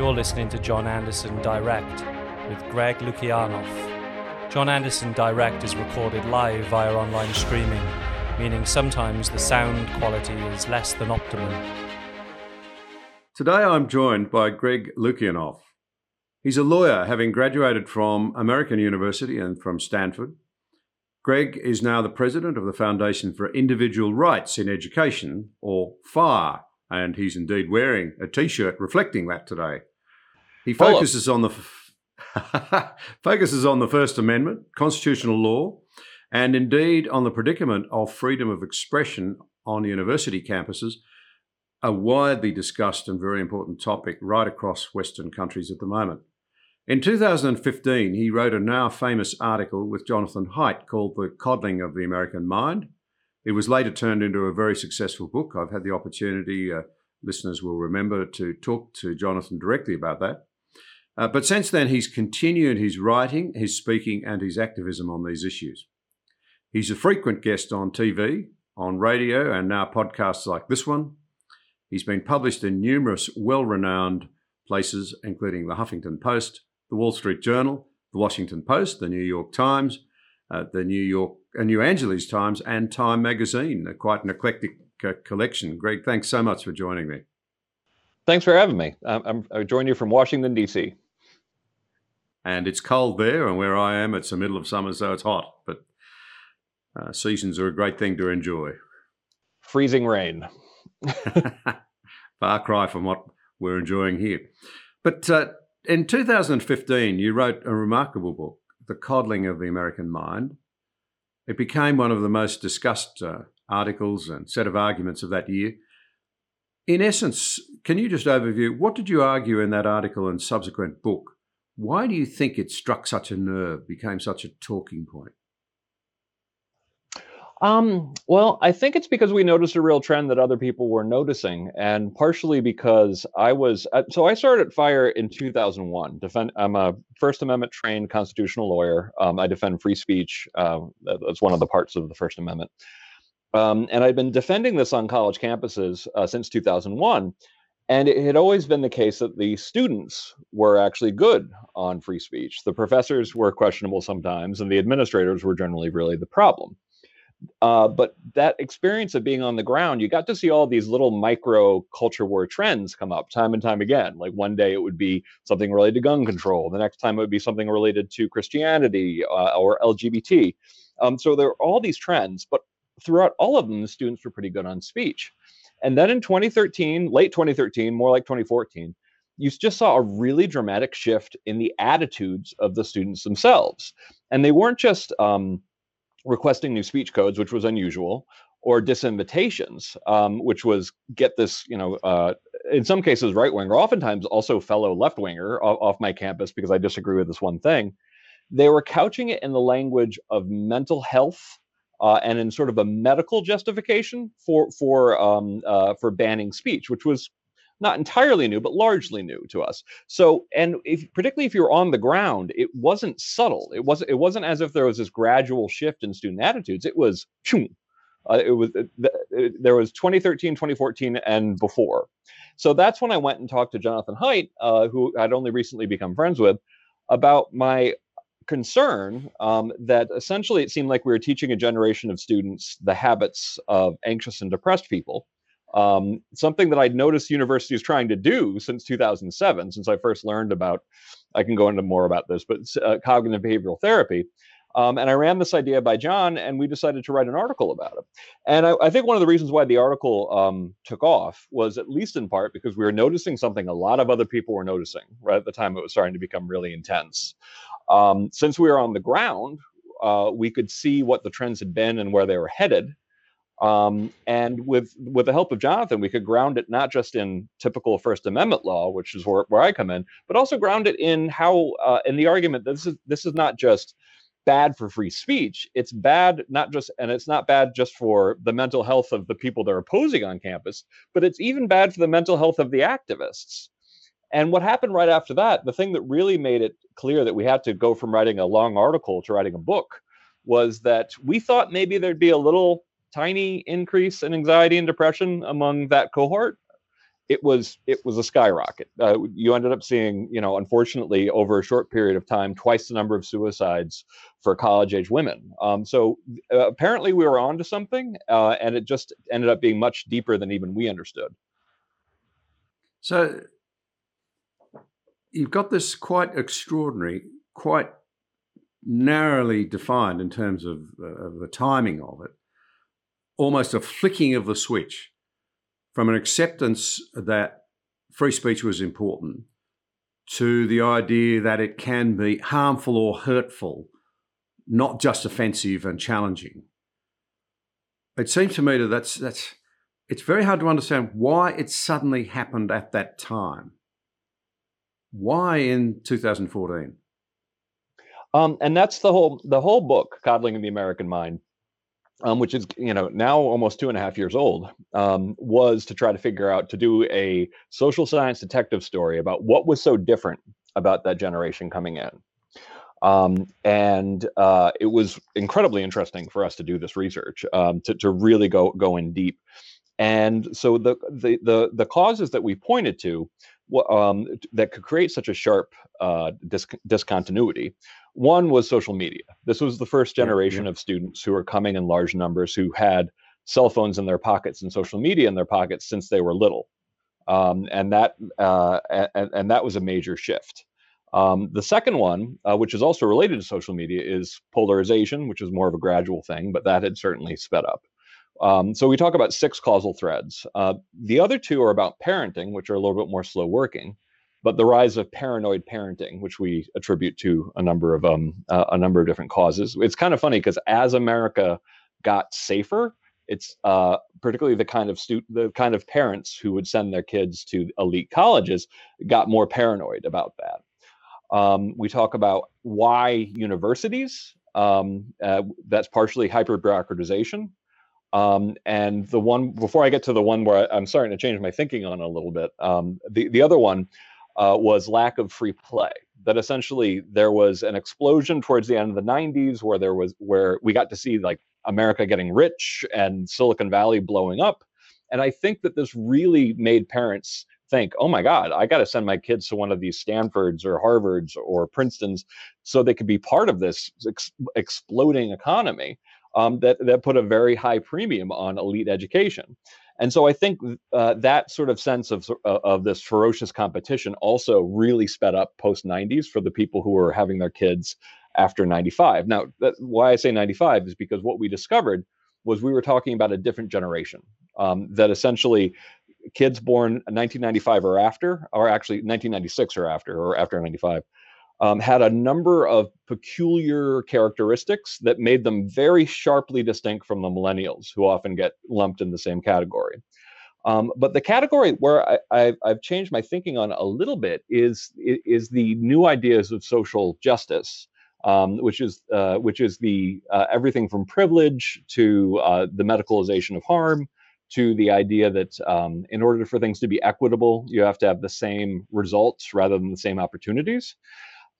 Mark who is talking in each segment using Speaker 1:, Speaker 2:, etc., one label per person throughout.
Speaker 1: You're listening to John Anderson Direct with Greg Lukianoff. John Anderson Direct is recorded live via online streaming, meaning sometimes the sound quality is less than optimum.
Speaker 2: Today I'm joined by Greg Lukianoff. He's a lawyer, having graduated from American University and from Stanford. Greg is now the president of the Foundation for Individual Rights in Education, or FIRE, and he's indeed wearing a t-shirt reflecting that today. He focuses on the focuses on the First Amendment, constitutional law, and indeed on the predicament of freedom of expression on university campuses, a widely discussed and very important topic right across Western countries at the moment. In 2015, he wrote a now famous article with Jonathan Haidt called The Coddling of the American Mind, it was later turned into a very successful book. I've had the opportunity, uh, listeners will remember, to talk to Jonathan directly about that. Uh, but since then, he's continued his writing, his speaking, and his activism on these issues. He's a frequent guest on TV, on radio, and now podcasts like this one. He's been published in numerous well renowned places, including the Huffington Post, the Wall Street Journal, the Washington Post, the New York Times, uh, the New York uh, New Angeles Times, and Time Magazine. Uh, quite an eclectic uh, collection. Greg, thanks so much for joining me.
Speaker 3: Thanks for having me. I'm, I you from Washington D.C.
Speaker 2: And it's cold there, and where I am, it's the middle of summer, so it's hot. But uh, seasons are a great thing to enjoy.
Speaker 3: Freezing rain.
Speaker 2: Far cry from what we're enjoying here. But uh, in 2015, you wrote a remarkable book the Coddling of the American Mind. It became one of the most discussed uh, articles and set of arguments of that year. In essence, can you just overview what did you argue in that article and subsequent book? Why do you think it struck such a nerve, became such a talking point?
Speaker 3: Um, well, I think it's because we noticed a real trend that other people were noticing, and partially because I was uh, so I started FIRE in 2001. Defend, I'm a First Amendment trained constitutional lawyer. Um, I defend free speech. Uh, that's one of the parts of the First Amendment. Um, and I've been defending this on college campuses uh, since 2001. And it had always been the case that the students were actually good on free speech. The professors were questionable sometimes, and the administrators were generally really the problem. Uh, but that experience of being on the ground, you got to see all these little micro culture war trends come up time and time again. Like one day it would be something related to gun control, the next time it would be something related to Christianity uh, or LGBT. Um, so there are all these trends, but throughout all of them, the students were pretty good on speech. And then in 2013, late 2013, more like 2014, you just saw a really dramatic shift in the attitudes of the students themselves. And they weren't just um, requesting new speech codes, which was unusual, or disinvitations, um, which was get this, you know, uh, in some cases right winger, oftentimes also fellow left winger off, off my campus because I disagree with this one thing. They were couching it in the language of mental health uh, and in sort of a medical justification for for um, uh, for banning speech, which was not entirely new, but largely new to us. So, and if, particularly if you're on the ground, it wasn't subtle. It wasn't. It wasn't as if there was this gradual shift in student attitudes. It was, uh, it was. It, there was 2013, 2014, and before. So that's when I went and talked to Jonathan Haidt, uh, who I'd only recently become friends with, about my concern um, that essentially it seemed like we were teaching a generation of students the habits of anxious and depressed people um, something that I'd noticed universities trying to do since 2007, since I first learned about, I can go into more about this, but uh, cognitive behavioral therapy. Um, and I ran this idea by John, and we decided to write an article about it. And I, I think one of the reasons why the article um, took off was, at least in part, because we were noticing something a lot of other people were noticing right at the time it was starting to become really intense. Um, since we were on the ground, uh, we could see what the trends had been and where they were headed. Um, and with with the help of Jonathan, we could ground it not just in typical First Amendment law, which is where, where I come in, but also ground it in how uh, in the argument that this is this is not just bad for free speech. It's bad not just and it's not bad just for the mental health of the people they're opposing on campus, but it's even bad for the mental health of the activists. And what happened right after that, the thing that really made it clear that we had to go from writing a long article to writing a book was that we thought maybe there'd be a little tiny increase in anxiety and depression among that cohort. It was it was a skyrocket. Uh, you ended up seeing, you know, unfortunately, over a short period of time, twice the number of suicides for college age women. Um, so uh, apparently, we were onto something, uh, and it just ended up being much deeper than even we understood.
Speaker 2: So you've got this quite extraordinary, quite narrowly defined in terms of, uh, of the timing of it, almost a flicking of the switch from an acceptance that free speech was important to the idea that it can be harmful or hurtful, not just offensive and challenging. It seems to me that that's that's it's very hard to understand why it suddenly happened at that time. Why in 2014?
Speaker 3: Um, and that's the whole the whole book, Coddling in the American Mind, um, which is you know now almost two and a half years old, um, was to try to figure out to do a social science detective story about what was so different about that generation coming in. Um, and uh, it was incredibly interesting for us to do this research um, to, to really go go in deep. And so the the the, the causes that we pointed to um, that could create such a sharp uh, dis- discontinuity. One was social media. This was the first generation yeah, yeah. of students who were coming in large numbers who had cell phones in their pockets and social media in their pockets since they were little, um, and that uh, and, and, that was a major shift. Um, the second one, uh, which is also related to social media, is polarization, which is more of a gradual thing, but that had certainly sped up. Um, so we talk about six causal threads. Uh, the other two are about parenting, which are a little bit more slow working, but the rise of paranoid parenting, which we attribute to a number of um, uh, a number of different causes. It's kind of funny because as America got safer, it's uh, particularly the kind of stu- the kind of parents who would send their kids to elite colleges got more paranoid about that. Um, we talk about why universities. Um, uh, that's partially hyper bureaucratization, um, and the one before I get to the one where I, am starting to change my thinking on a little bit, um, the the other one uh, was lack of free play. That essentially there was an explosion towards the end of the 90s where there was where we got to see like America getting rich and Silicon Valley blowing up, and I think that this really made parents think, oh my God, I got to send my kids to one of these Stanfords or Harvards or Princetons so they could be part of this ex- exploding economy um, that that put a very high premium on elite education. And so I think uh, that sort of sense of uh, of this ferocious competition also really sped up post 90s for the people who were having their kids after 95. Now, that, why I say 95 is because what we discovered was we were talking about a different generation um, that essentially kids born 1995 or after, or actually 1996 or after, or after 95, um, had a number of peculiar characteristics that made them very sharply distinct from the millennials, who often get lumped in the same category. Um, but the category where I, have changed my thinking on a little bit is is the new ideas of social justice, um, which is uh, which is the uh, everything from privilege to uh, the medicalization of harm to the idea that um, in order for things to be equitable, you have to have the same results rather than the same opportunities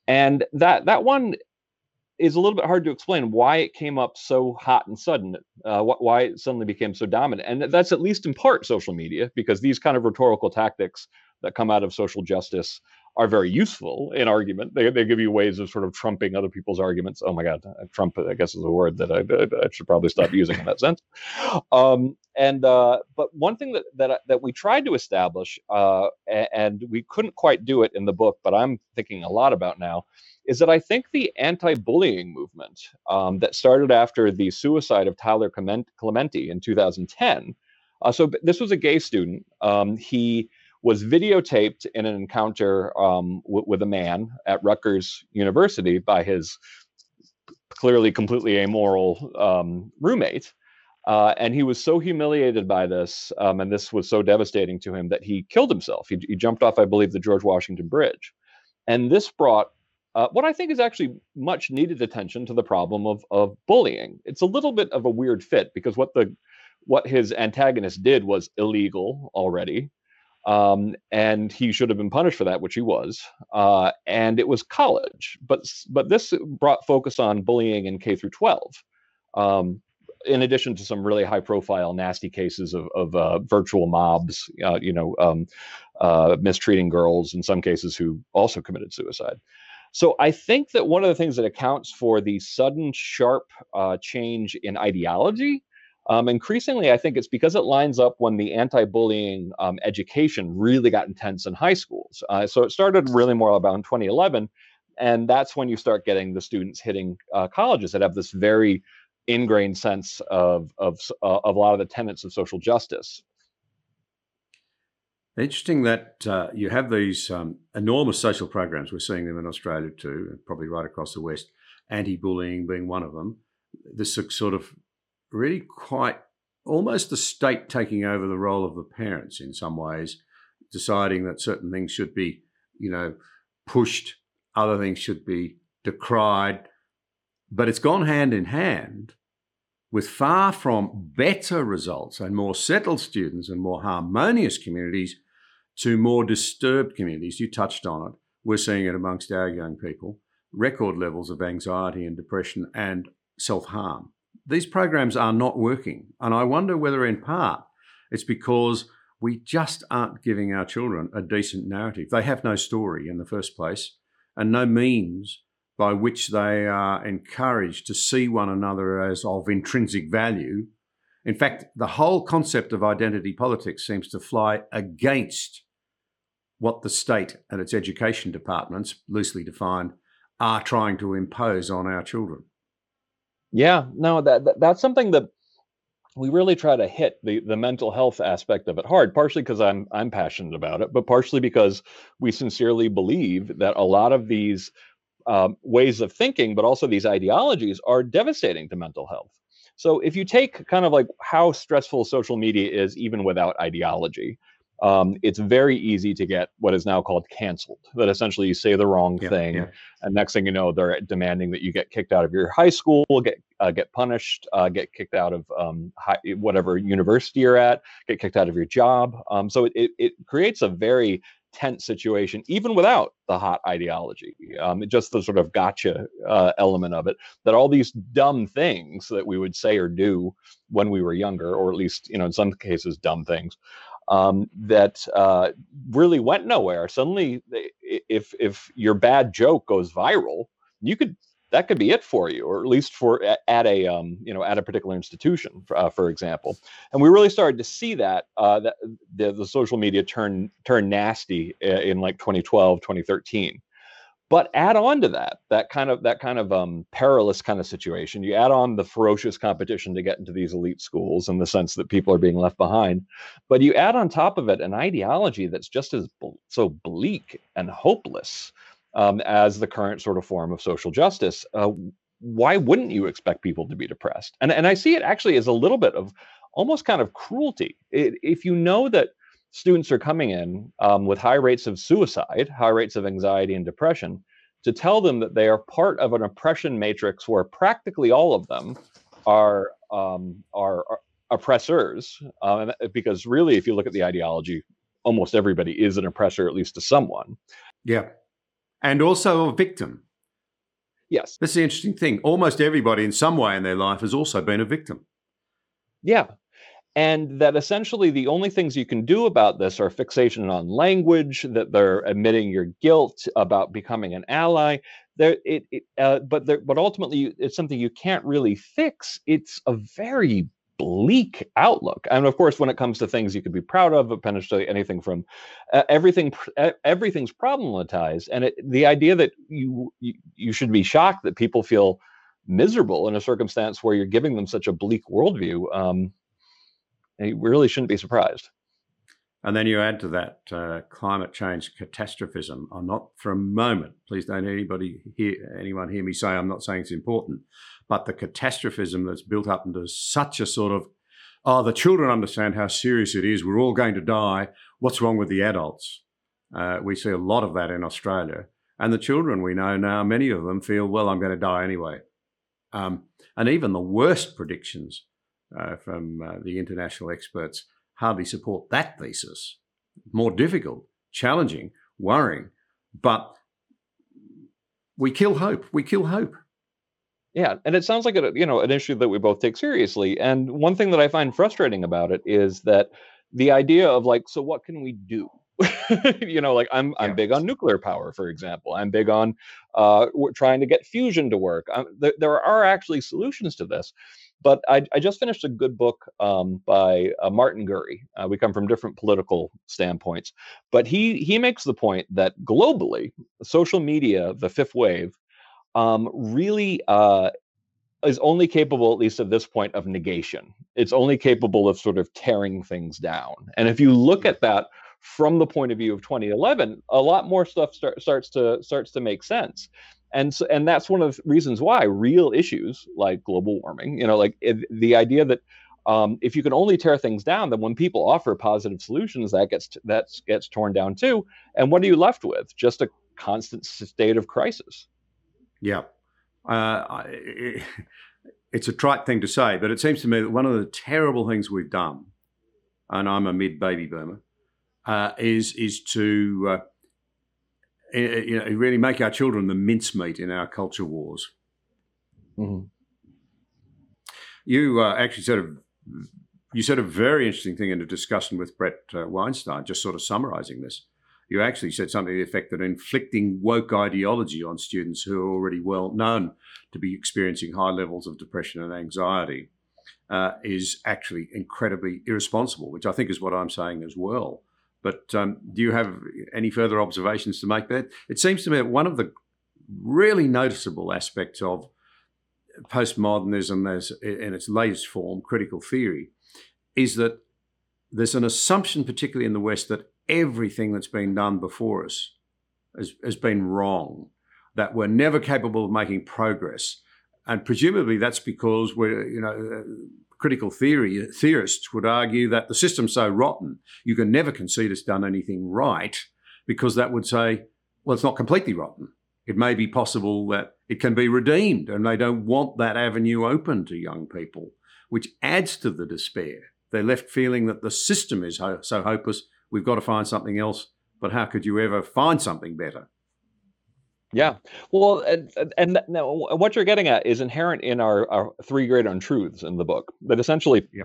Speaker 3: and that that one is a little bit hard to explain why it came up so hot and sudden, uh, why it suddenly became so dominant. And that's at least in part social media, because these kind of rhetorical tactics that come out of social justice are very useful in argument. They, they give you ways of sort of trumping other people's arguments. Oh my God, uh, Trump, I guess, is a word that I, I should probably stop using in that sense. Um, and uh, but one thing that that that we tried to establish, uh, and we couldn't quite do it in the book, but I'm thinking a lot about now, is that I think the anti-bullying movement um, that started after the suicide of Tyler Clementi in 2010. Uh, so this was a gay student. Um, he was videotaped in an encounter um, w- with a man at Rutgers University by his clearly completely amoral um, roommate. Uh, and he was so humiliated by this, um, and this was so devastating to him that he killed himself. He, he jumped off, I believe, the George Washington Bridge. And this brought uh, what I think is actually much needed attention to the problem of, of bullying. It's a little bit of a weird fit because what the what his antagonist did was illegal already, um, and he should have been punished for that, which he was. Uh, and it was college, but but this brought focus on bullying in K through 12. Um, in addition to some really high profile, nasty cases of, of uh, virtual mobs, uh, you know, um, uh, mistreating girls in some cases who also committed suicide. So I think that one of the things that accounts for the sudden, sharp uh, change in ideology um, increasingly, I think it's because it lines up when the anti-bullying um, education really got intense in high schools. Uh, so it started really more about in 2011, and that's when you start getting the students hitting uh, colleges that have this very ingrained sense of of, uh, of a lot of the tenets of social justice.
Speaker 2: Interesting that uh, you have these um, enormous social programs. We're seeing them in Australia too, probably right across the West. Anti-bullying being one of them. This sort of really quite almost the state taking over the role of the parents in some ways, deciding that certain things should be, you know, pushed, other things should be decried. But it's gone hand in hand with far from better results and more settled students and more harmonious communities to more disturbed communities. You touched on it. We're seeing it amongst our young people record levels of anxiety and depression and self harm these programs are not working. And I wonder whether, in part, it's because we just aren't giving our children a decent narrative. They have no story in the first place and no means by which they are encouraged to see one another as of intrinsic value. In fact, the whole concept of identity politics seems to fly against what the state and its education departments, loosely defined, are trying to impose on our children.
Speaker 3: Yeah, no, that, that that's something that we really try to hit the the mental health aspect of it hard partially because i'm i'm passionate about it but partially because we sincerely believe that a lot of these um, ways of thinking but also these ideologies are devastating to mental health. So if you take kind of like how stressful social media is even without ideology um, it's very easy to get what is now called canceled. That essentially you say the wrong yeah, thing, yeah. and next thing you know, they're demanding that you get kicked out of your high school, get uh, get punished, uh, get kicked out of um, high, whatever university you're at, get kicked out of your job. Um, so it, it, it creates a very tense situation, even without the hot ideology. Um, just the sort of gotcha uh, element of it, that all these dumb things that we would say or do when we were younger, or at least, you know, in some cases, dumb things, um, that uh, really went nowhere. Suddenly, if if your bad joke goes viral, you could that could be it for you, or at least for at a um, you know at a particular institution, uh, for example. And we really started to see that uh, that the, the social media turn turn nasty uh, in like 2012, 2013. But add on to that, that kind of that kind of um, perilous kind of situation. You add on the ferocious competition to get into these elite schools, in the sense that people are being left behind. But you add on top of it an ideology that's just as so bleak and hopeless um, as the current sort of form of social justice. Uh, why wouldn't you expect people to be depressed? And and I see it actually as a little bit of almost kind of cruelty. It, if you know that students are coming in um, with high rates of suicide, high rates of anxiety and depression, to tell them that they are part of an oppression matrix where practically all of them are um, are, are, oppressors. Uh, because really, if you look at the ideology, almost everybody is an oppressor, at least to someone.
Speaker 2: Yeah, and also a victim.
Speaker 3: Yes,
Speaker 2: that's the interesting thing. Almost everybody, in some way in their life, has also been a victim.
Speaker 3: Yeah, and that essentially the only things you can do about this are fixation on language that they're admitting your guilt about becoming an ally. There it, it uh, but there, but ultimately it's something you can't really fix. It's a very bleak outlook. And of course when it comes to things you could be proud of potentially anything from uh, everything everything's problematized. And it, the idea that you, you you should be shocked that people feel miserable in a circumstance where you're giving them such a bleak worldview um, you really shouldn't be surprised.
Speaker 2: And then you add to that uh, climate change catastrophism. I'm not for a moment, please don't anybody hear anyone hear me say I'm not saying it's important, but the catastrophism that's built up into such a sort of, oh, the children understand how serious it is. We're all going to die. What's wrong with the adults? Uh, we see a lot of that in Australia. And the children we know now, many of them feel, well, I'm going to die anyway. Um, and even the worst predictions uh, from uh, the international experts hardly support that thesis. More difficult, challenging, worrying, but we kill hope. We kill hope.
Speaker 3: Yeah, and it sounds like a you know an issue that we both take seriously. And one thing that I find frustrating about it is that the idea of like, so what can we do? you know, like I'm I'm big on nuclear power, for example. I'm big on uh, trying to get fusion to work. Um, there, there are actually solutions to this. But I, I just finished a good book um, by uh, Martin Gurri. Uh, we come from different political standpoints, but he he makes the point that globally, social media, the fifth wave, um, really uh, is only capable, at least at this point, of negation. It's only capable of sort of tearing things down. And if you look at that from the point of view of 2011, a lot more stuff start, starts to starts to make sense. And so, and that's one of the reasons why real issues like global warming, you know, like it, the idea that um, if you can only tear things down, then when people offer positive solutions, that gets that gets torn down too. And what are you left with? Just a constant state of crisis.
Speaker 2: Yeah. Uh, it, it's a trite thing to say, but it seems to me that one of the terrible things we've done, and I'm a mid baby boomer, uh, is is to uh, you know really make our children the mincemeat in our culture wars. Mm-hmm. You uh, actually sort of you said a very interesting thing in a discussion with Bret uh, Weinstein, just sort of summarising this you actually said something to the effect that inflicting woke ideology on students who are already well known to be experiencing high levels of depression and anxiety uh, is actually incredibly irresponsible, which I think is what I'm saying as well. But um, do you have any further observations to make there? It seems to me that one of the really noticeable aspects of postmodernism as in its latest form, critical theory, is that there's an assumption, particularly in the West, that everything that's been done before us has, has been wrong, that we're never capable of making progress. And presumably that's because we're, you know, critical theory theorists would argue that the system's so rotten, you can never concede it's done anything right, because that would say, well, it's not completely rotten. It may be possible that it can be redeemed, and they don't want that avenue open to young people, which adds to the despair. They're left feeling that the system is ho- so hopeless we've got to find something else. But how could you ever find something better?
Speaker 3: Yeah. Well, and, and now what you're getting at is inherent in our, our three great untruths in the book. That essentially, yeah.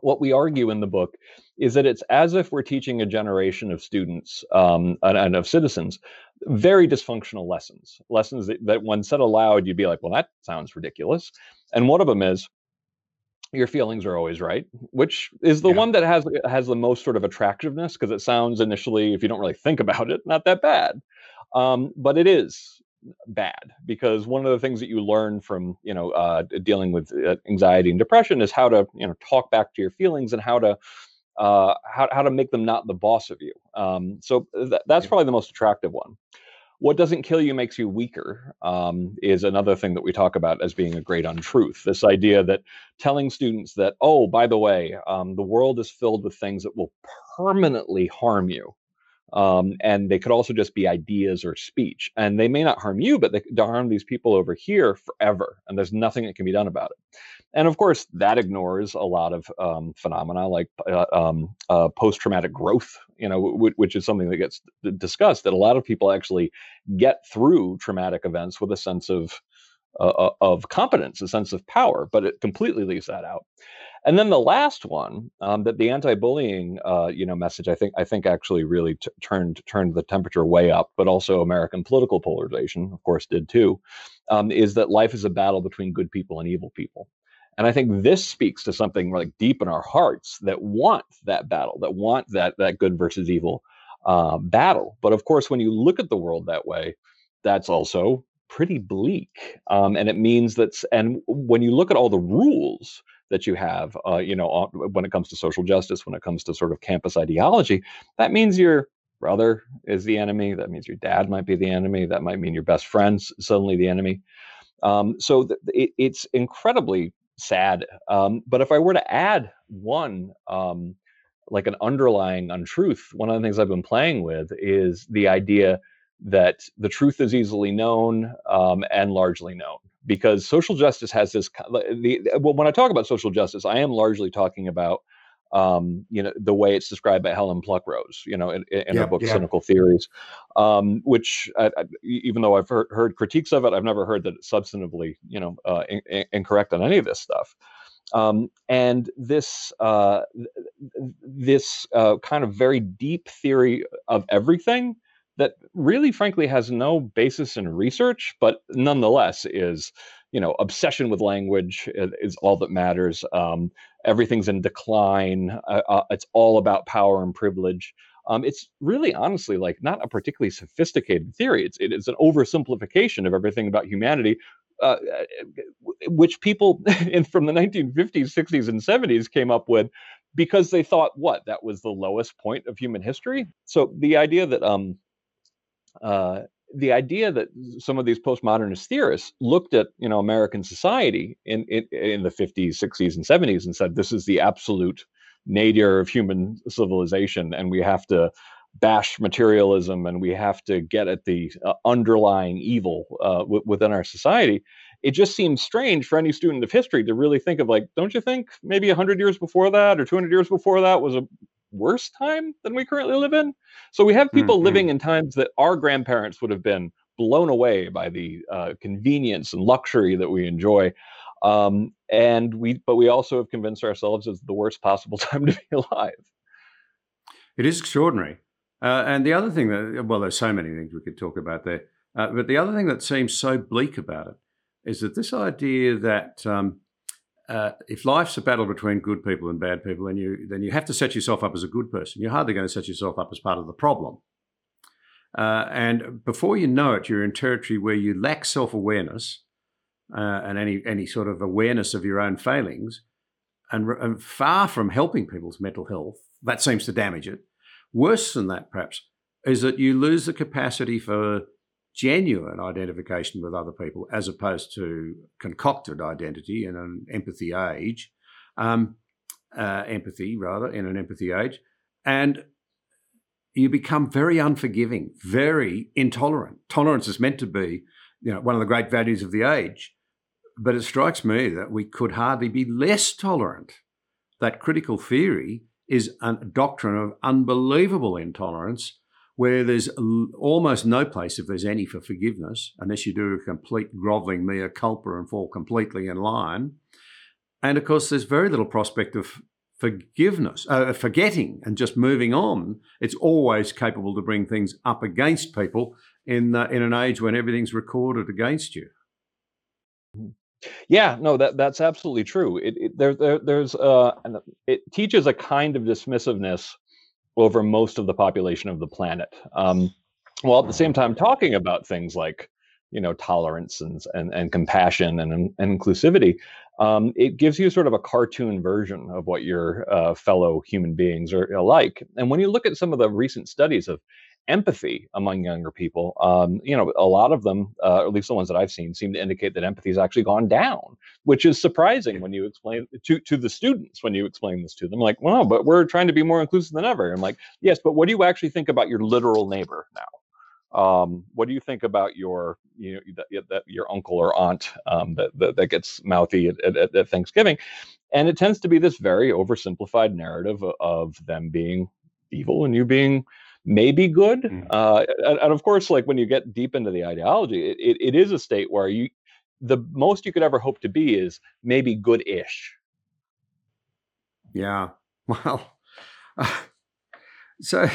Speaker 3: what we argue in the book is that it's as if we're teaching a generation of students um, and, and, of citizens very dysfunctional lessons, lessons that, that when said aloud, you'd be like, well, that sounds ridiculous. And one of them is your feelings are always right which is the yeah. one that has has the most sort of attractiveness because it sounds initially if you don't really think about it not that bad um, but it is bad because one of the things that you learn from you know uh, dealing with uh, anxiety and depression is how to you know talk back to your feelings and how to uh, how, how to make them not the boss of you um, so th- that's yeah. probably the most attractive one what doesn't kill you makes you weaker um, is another thing that we talk about as being a great untruth. This idea that telling students that, oh, by the way, um, the world is filled with things that will permanently harm you. Um, and they could also just be ideas or speech. And they may not harm you, but they harm these people over here forever. And there's nothing that can be done about it. And of course, that ignores a lot of um, phenomena like uh, um, uh, post-traumatic growth, you know, w- which is something that gets discussed. That a lot of people actually get through traumatic events with a sense of uh, uh, of competence, a sense of power, but it completely leaves that out. And then the last one, um, that the anti-bullying, uh, you know, message, I think, I think actually really t- turned turned the temperature way up, but also American political polarization, of course, did too, um, is that life is a battle between good people and evil people. And I think this speaks to something like deep in our hearts that want that battle, that want that that good versus evil uh, battle. But of course, when you look at the world that way, that's also pretty bleak. Um, and it means that, and when you look at all the rules that you have, uh, you know, when it comes to social justice, when it comes to sort of campus ideology, that means your brother is the enemy. That means your dad might be the enemy. That might mean your best friend's suddenly the enemy. Um, so th- it, it's incredibly sad. Um, but if I were to add one, um, like an underlying untruth, one of the things I've been playing with is the idea that the truth is easily known um, and largely known. Because social justice has this. The, well, when I talk about social justice, I am largely talking about um, you know, the way it's described by Helen Pluckrose, you know, in, in
Speaker 2: yeah,
Speaker 3: her book
Speaker 2: yeah.
Speaker 3: Cynical Theories, um, which I, I, even though I've heard, heard, critiques of it, I've never heard that it's substantively, you know, uh, in, in, incorrect on any of this stuff. Um, and this uh, this uh, kind of very deep theory of everything that really frankly has no basis in research but nonetheless is you know obsession with language is all that matters um, everything's in decline uh, uh, it's all about power and privilege. Um, it's really honestly like not a particularly sophisticated theory. It's it is an oversimplification of everything about humanity uh, which people in, from the 1950s 60s and 70s came up with because they thought what that was the lowest point of human history? So the idea that um uh, the idea that some of these postmodernist theorists looked at you know American society in, in in the 50s, 60s, and 70s and said this is the absolute nadir of human civilization, and we have to bash materialism and we have to get at the uh, underlying evil uh, w- within our society. It just seems strange for any student of history to really think of like, don't you think maybe 100 years before that or 200 years before that was a worse time than we currently live in. So we have people mm-hmm. living in times that our grandparents would have been blown away by the uh, convenience and luxury that we enjoy. Um, and we, but we also have convinced ourselves it's the worst possible time to be alive.
Speaker 2: It is extraordinary. Uh, and the other thing that, well, there's so many things we could talk about there. Uh, but the other thing that seems so bleak about it is that this idea that um, uh, if life's a battle between good people and bad people, then you then you have to set yourself up as a good person. You're hardly going to set yourself up as part of the problem. Uh, and before you know it, you're in territory where you lack self awareness uh, and any any sort of awareness of your own failings, and, and far from helping people's mental health, that seems to damage it. Worse than that, perhaps, is that you lose the capacity for genuine identification with other people as opposed to concocted identity in an empathy age, um, uh, empathy rather, in an empathy age. And you become very unforgiving, very intolerant. Tolerance is meant to be, you know, one of the great values of the age. But it strikes me that we could hardly be less tolerant. That critical theory is a doctrine of unbelievable intolerance where there's almost no place, if there's any, for forgiveness, unless you do a complete groveling mea culpa and fall completely in line. And of course, there's very little prospect of forgiveness, uh, forgetting, and just moving on. It's always capable to bring things up against people in in an age when everything's recorded against you.
Speaker 3: Yeah, no, that that's absolutely true. It, it there, there there's uh, it teaches a kind of dismissiveness over most of the population of the planet. Um, while at the same time talking about things like you know tolerance and and, and compassion and, and inclusivity um, it gives you sort of a cartoon version of what your uh, fellow human beings are, are like and when you look at some of the recent studies of empathy among younger people. Um, you know, a lot of them, uh, at least the ones that I've seen, seem to indicate that empathy has actually gone down, which is surprising when you explain to to the students when you explain this to them. Like, well, but we're trying to be more inclusive than ever. I'm like, yes, but what do you actually think about your literal neighbor now? Um, what do you think about your you know that, that your uncle or aunt um, that, that, that gets mouthy at, at, at Thanksgiving? And it tends to be this very oversimplified narrative of, of them being evil and you being may be good. Mm. Uh, and, and, of course, like when you get deep into the ideology, it, it, it is a state where you, the most you could ever hope to be is maybe good-ish.
Speaker 2: Yeah. Well, uh, so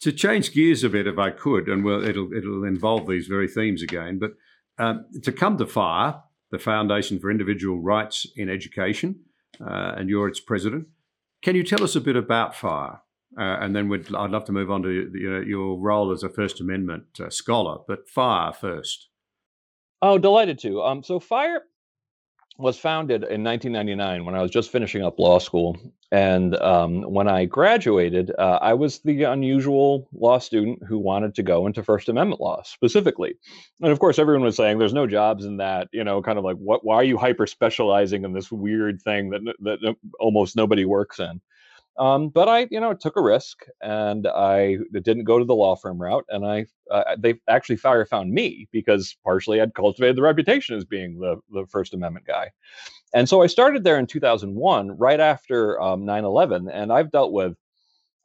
Speaker 2: to change gears a bit, if I could, and well, it'll it'll involve these very themes again. But um, to come to FIRE, the Foundation for Individual Rights in Education, uh, and you're its president. Can you tell us a bit about FIRE? Uh, and then I'd love to move on to you know, your role as a First Amendment uh, scholar, but FIRE first.
Speaker 3: Oh, delighted to. Um, so FIRE was founded in 1999 when I was just finishing up law school. And um, when I graduated, uh, I was the unusual law student who wanted to go into First Amendment law specifically. And of course, everyone was saying there's no jobs in that, you know, kind of like, what, why are you hyper specializing in this weird thing that, that almost nobody works in? Um, but I, you know, took a risk and I didn't go to the law firm route. And I, uh, they actually FIRE found me because partially I'd cultivated the reputation as being the, the First Amendment guy. And so I started there in 2001, right after um, 9/11, and I've dealt with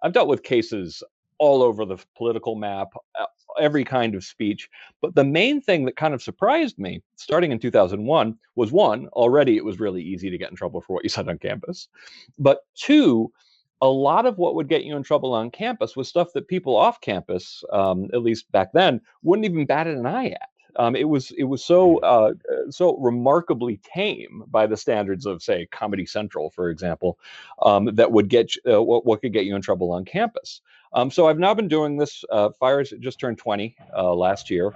Speaker 3: I've dealt with cases all over the political map, uh, every kind of speech. But the main thing that kind of surprised me starting in 2001 was one, already it was really easy to get in trouble for what you said on campus. But two, a lot of what would get you in trouble on campus was stuff that people off campus, um, at least back then, wouldn't even bat an eye at. Um, it was it was so mm. uh, so remarkably tame by the standards of say Comedy Central, for example, um, that would get uh, what, what could get you in trouble on campus. Um, so I've now been doing this. Uh, FIRE's just turned 20 uh, last year.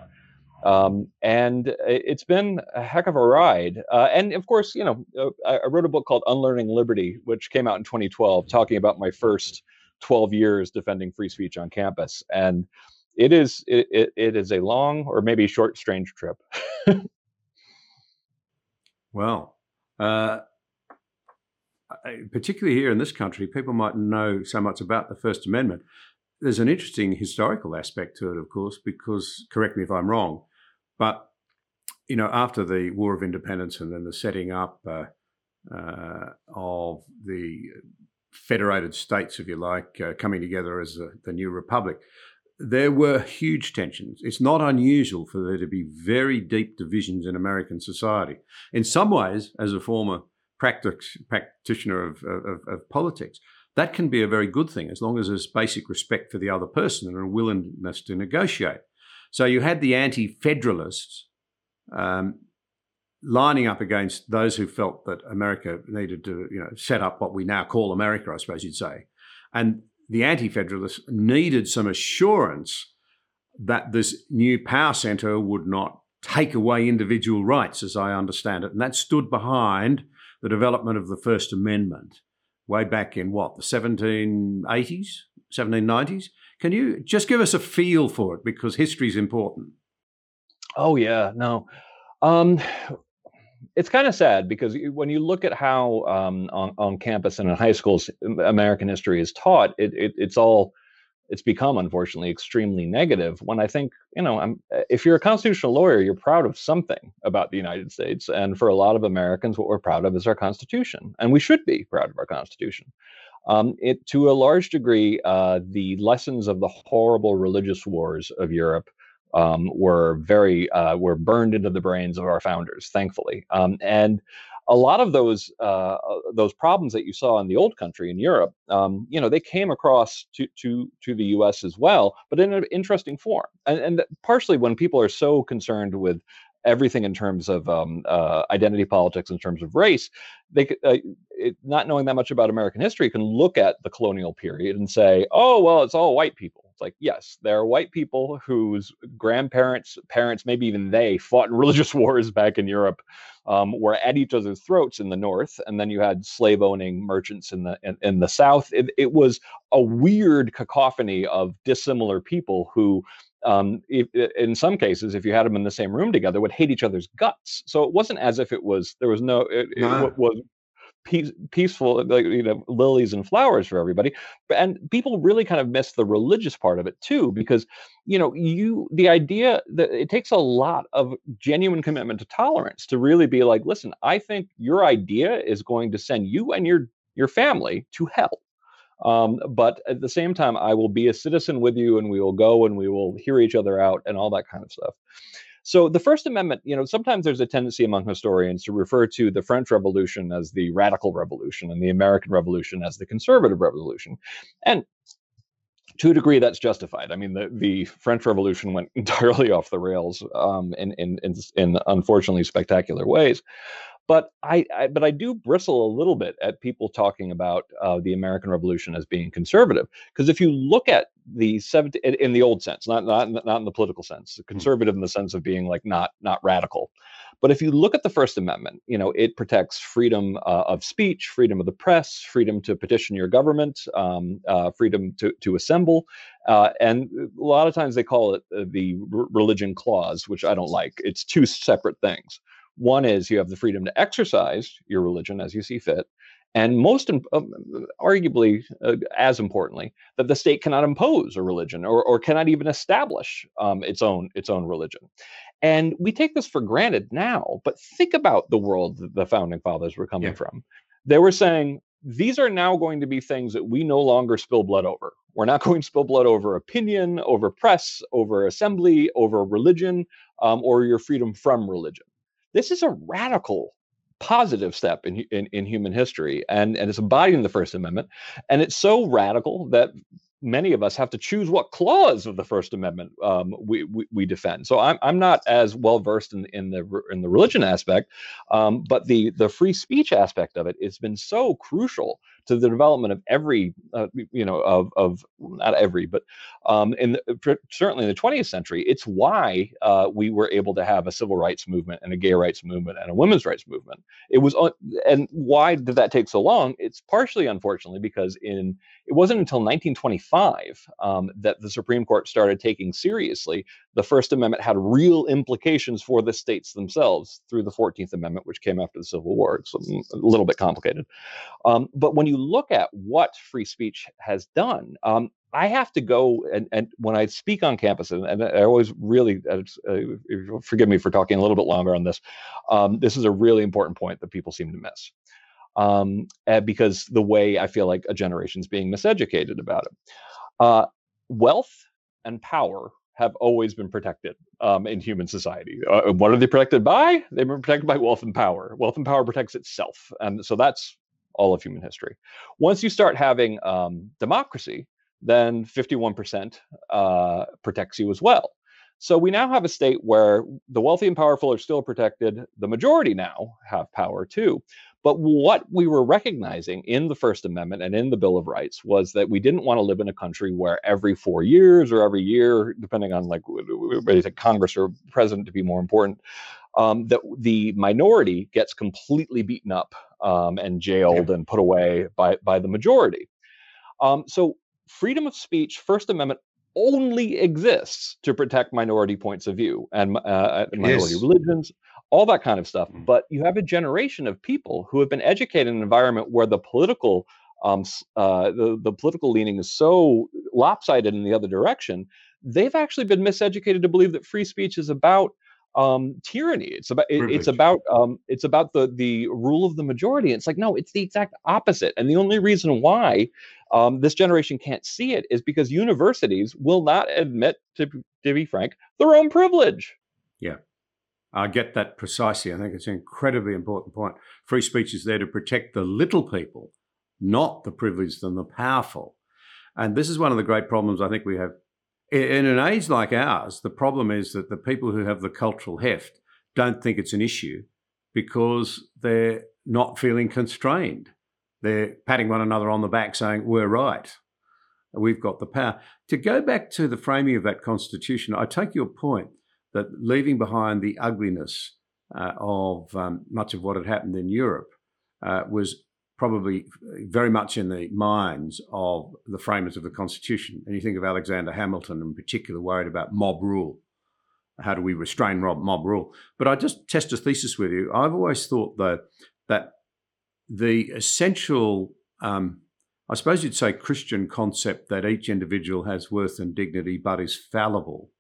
Speaker 3: Um, and it's been a heck of a ride. Uh, and of course, you know, uh, I wrote a book called Unlearning Liberty, which came out in 2012, talking about my first 12 years defending free speech on campus. And it is it, it, it is a long or maybe short strange trip.
Speaker 2: well, uh, particularly here in this country, people might know so much about the First Amendment. There's an interesting historical aspect to it, of course, because correct me if I'm wrong, but you know, after the War of Independence and then the setting up uh, uh, of the federated states, if you like, uh, coming together as a, the new republic, there were huge tensions. It's not unusual for there to be very deep divisions in American society. In some ways, as a former practice, practitioner of, of, of, politics, that can be a very good thing as long as there's basic respect for the other person and a willingness to negotiate. So you had the anti federalists um, lining up against those who felt that America needed to you know, set up what we now call America, I suppose you'd say. And the Anti Federalists needed some assurance that this new power centre would not take away individual rights, as I understand it. And that stood behind the development of the First Amendment way back in what, the 1780s, 1790s? Can you just give us a feel for it because history is important?
Speaker 3: Oh, yeah, no. Um, it's kind of sad because when you look at how um, on, on campus and in high schools American history is taught, it, it, it's all it's become unfortunately extremely negative. When I think you know, I'm, if you're a constitutional lawyer, you're proud of something about the United States, and for a lot of Americans, what we're proud of is our Constitution, and we should be proud of our Constitution. Um, it to a large degree, uh, the lessons of the horrible religious wars of Europe um, were very uh, were burned into the brains of our founders, thankfully. Um, and a lot of those uh, uh, those problems that you saw in the old country in Europe, um, you know, they came across to to to the U.S. as well, but in an interesting form. And, and partially when people are so concerned with everything in terms of um, uh, identity politics, in terms of race, they uh, it, not knowing that much about American history can look at the colonial period and say, oh well, it's all white people. It's like, yes, there are white people whose grandparents, parents, maybe even they fought in religious wars back in Europe, um, were at each other's throats in the north, and then you had slave owning merchants in the in, in the south. It, it, was a weird cacophony of dissimilar people who. Um, if, in some cases, if you had them in the same room together, would hate each other's guts. So it wasn't as if it was there was no it, it was peace, peaceful, like you know, lilies and flowers for everybody. And people really kind of miss the religious part of it too, because you know, you the idea that it takes a lot of genuine commitment to tolerance to really be like, listen, I think your idea is going to send you and your your family to hell. Um, but at the same time, I will be a citizen with you, and we will go and we will hear each other out and all that kind of stuff. So the First Amendment, you know, sometimes there's a tendency among historians to refer to the French Revolution as the radical revolution and the American Revolution as the conservative revolution. And to a degree, that's justified. I mean, the, the French Revolution went entirely off the rails um, in, in, in, in unfortunately spectacular ways. But I, I, but I do bristle a little bit at people talking about uh, the American Revolution as being conservative, because if you look at the 70 in the old sense, not not not in the political sense, hmm. conservative in the sense of being like not not radical, but if you look at the First Amendment, you know it protects freedom uh, of speech, freedom of the press, freedom to petition your government, um, uh, freedom to to assemble, uh, and a lot of times they call it uh, the religion clause, which I don't like. It's two separate things. One is you have the freedom to exercise your religion as you see fit. And most uh, arguably, uh, as importantly, that the state cannot impose a religion or, or cannot even establish um, its own its own religion. And we take this for granted now, but think about the world that the founding fathers were coming yeah. from. They were saying, these are now going to be things that we no longer spill blood over. We're not going to spill blood over opinion, over press, over assembly, over religion, um, or your freedom from religion. This is a radical positive step in, in, in human history and, and it's embodying the First Amendment. And it's so radical that many of us have to choose what clause of the First Amendment um, we, we, we defend. So I'm I'm not as well versed in in the in the religion aspect, um, but the the free speech aspect of it has been so crucial to the development of every uh, you know of of not every but um, in the, certainly in the 20th century. It's why uh, we were able to have a civil rights movement and a gay rights movement and a women's rights movement. It was and why did that take so long? It's partially unfortunately because in it wasn't until 1925 um, that the Supreme Court started taking seriously the First Amendment had real implications for the states themselves through the 14th Amendment, which came after the Civil War. It's a little bit complicated. Um, but when you look at what free speech has done, um, I have to go and, and when I speak on campus, and, and I always really, uh, uh forgive me for talking a little bit longer on this, um, this is a really important point that people seem to miss um, eh, because the way I feel like a generation is being miseducated about it. Uh, wealth and power have always been protected um, in human society. Uh, what are they protected by? They've been protected by wealth and power. Wealth and power protects itself, and so that's all of human history. Once you start having um, democracy, then 51% uh, protects you as well. So we now have a state where the wealthy and powerful are still protected. The majority now have power too. But what we were recognizing in the First Amendment and in the Bill of Rights was that we didn't want to live in a country where every four years or every year, depending on like whether it's Congress or president to be more important, um, that the minority gets completely beaten up um, and jailed and put away by by the majority. Um, so freedom of speech, First Amendment only exists to protect minority points of view and uh, minority yes. religions, all that kind of stuff. Mm. But you have a generation of people who have been educated in an environment where the political um, uh, the, the political leaning is so lopsided in the other direction, they've actually been miseducated to believe that free speech is about um, tyranny. It's about it, it's about um, it's about the the rule of the majority. It's like no, it's the exact opposite. And the only reason why um, this generation can't see it is because universities will not admit, to, to be frank, their own privilege.
Speaker 2: Yeah. I get that precisely. I think it's an incredibly important point. Free speech is there to protect the little people, not the privileged and the powerful. And this is one of the great problems I think we have. In an age like ours, the problem is that the people who have the cultural heft don't think it's an issue because they're not feeling constrained. They're patting one another on the back saying, We're right. We've got the power. To go back to the framing of that constitution, I take your point that leaving behind the ugliness uh, of um, much of what had happened in Europe uh, was probably very much in the minds of the framers of the Constitution. And you think of Alexander Hamilton in particular, worried about mob rule. How do we restrain mob rule? But I just test a thesis with you. I've always thought, though, that the essential, um, I suppose you'd say, Christian concept that each individual has worth and dignity but is fallible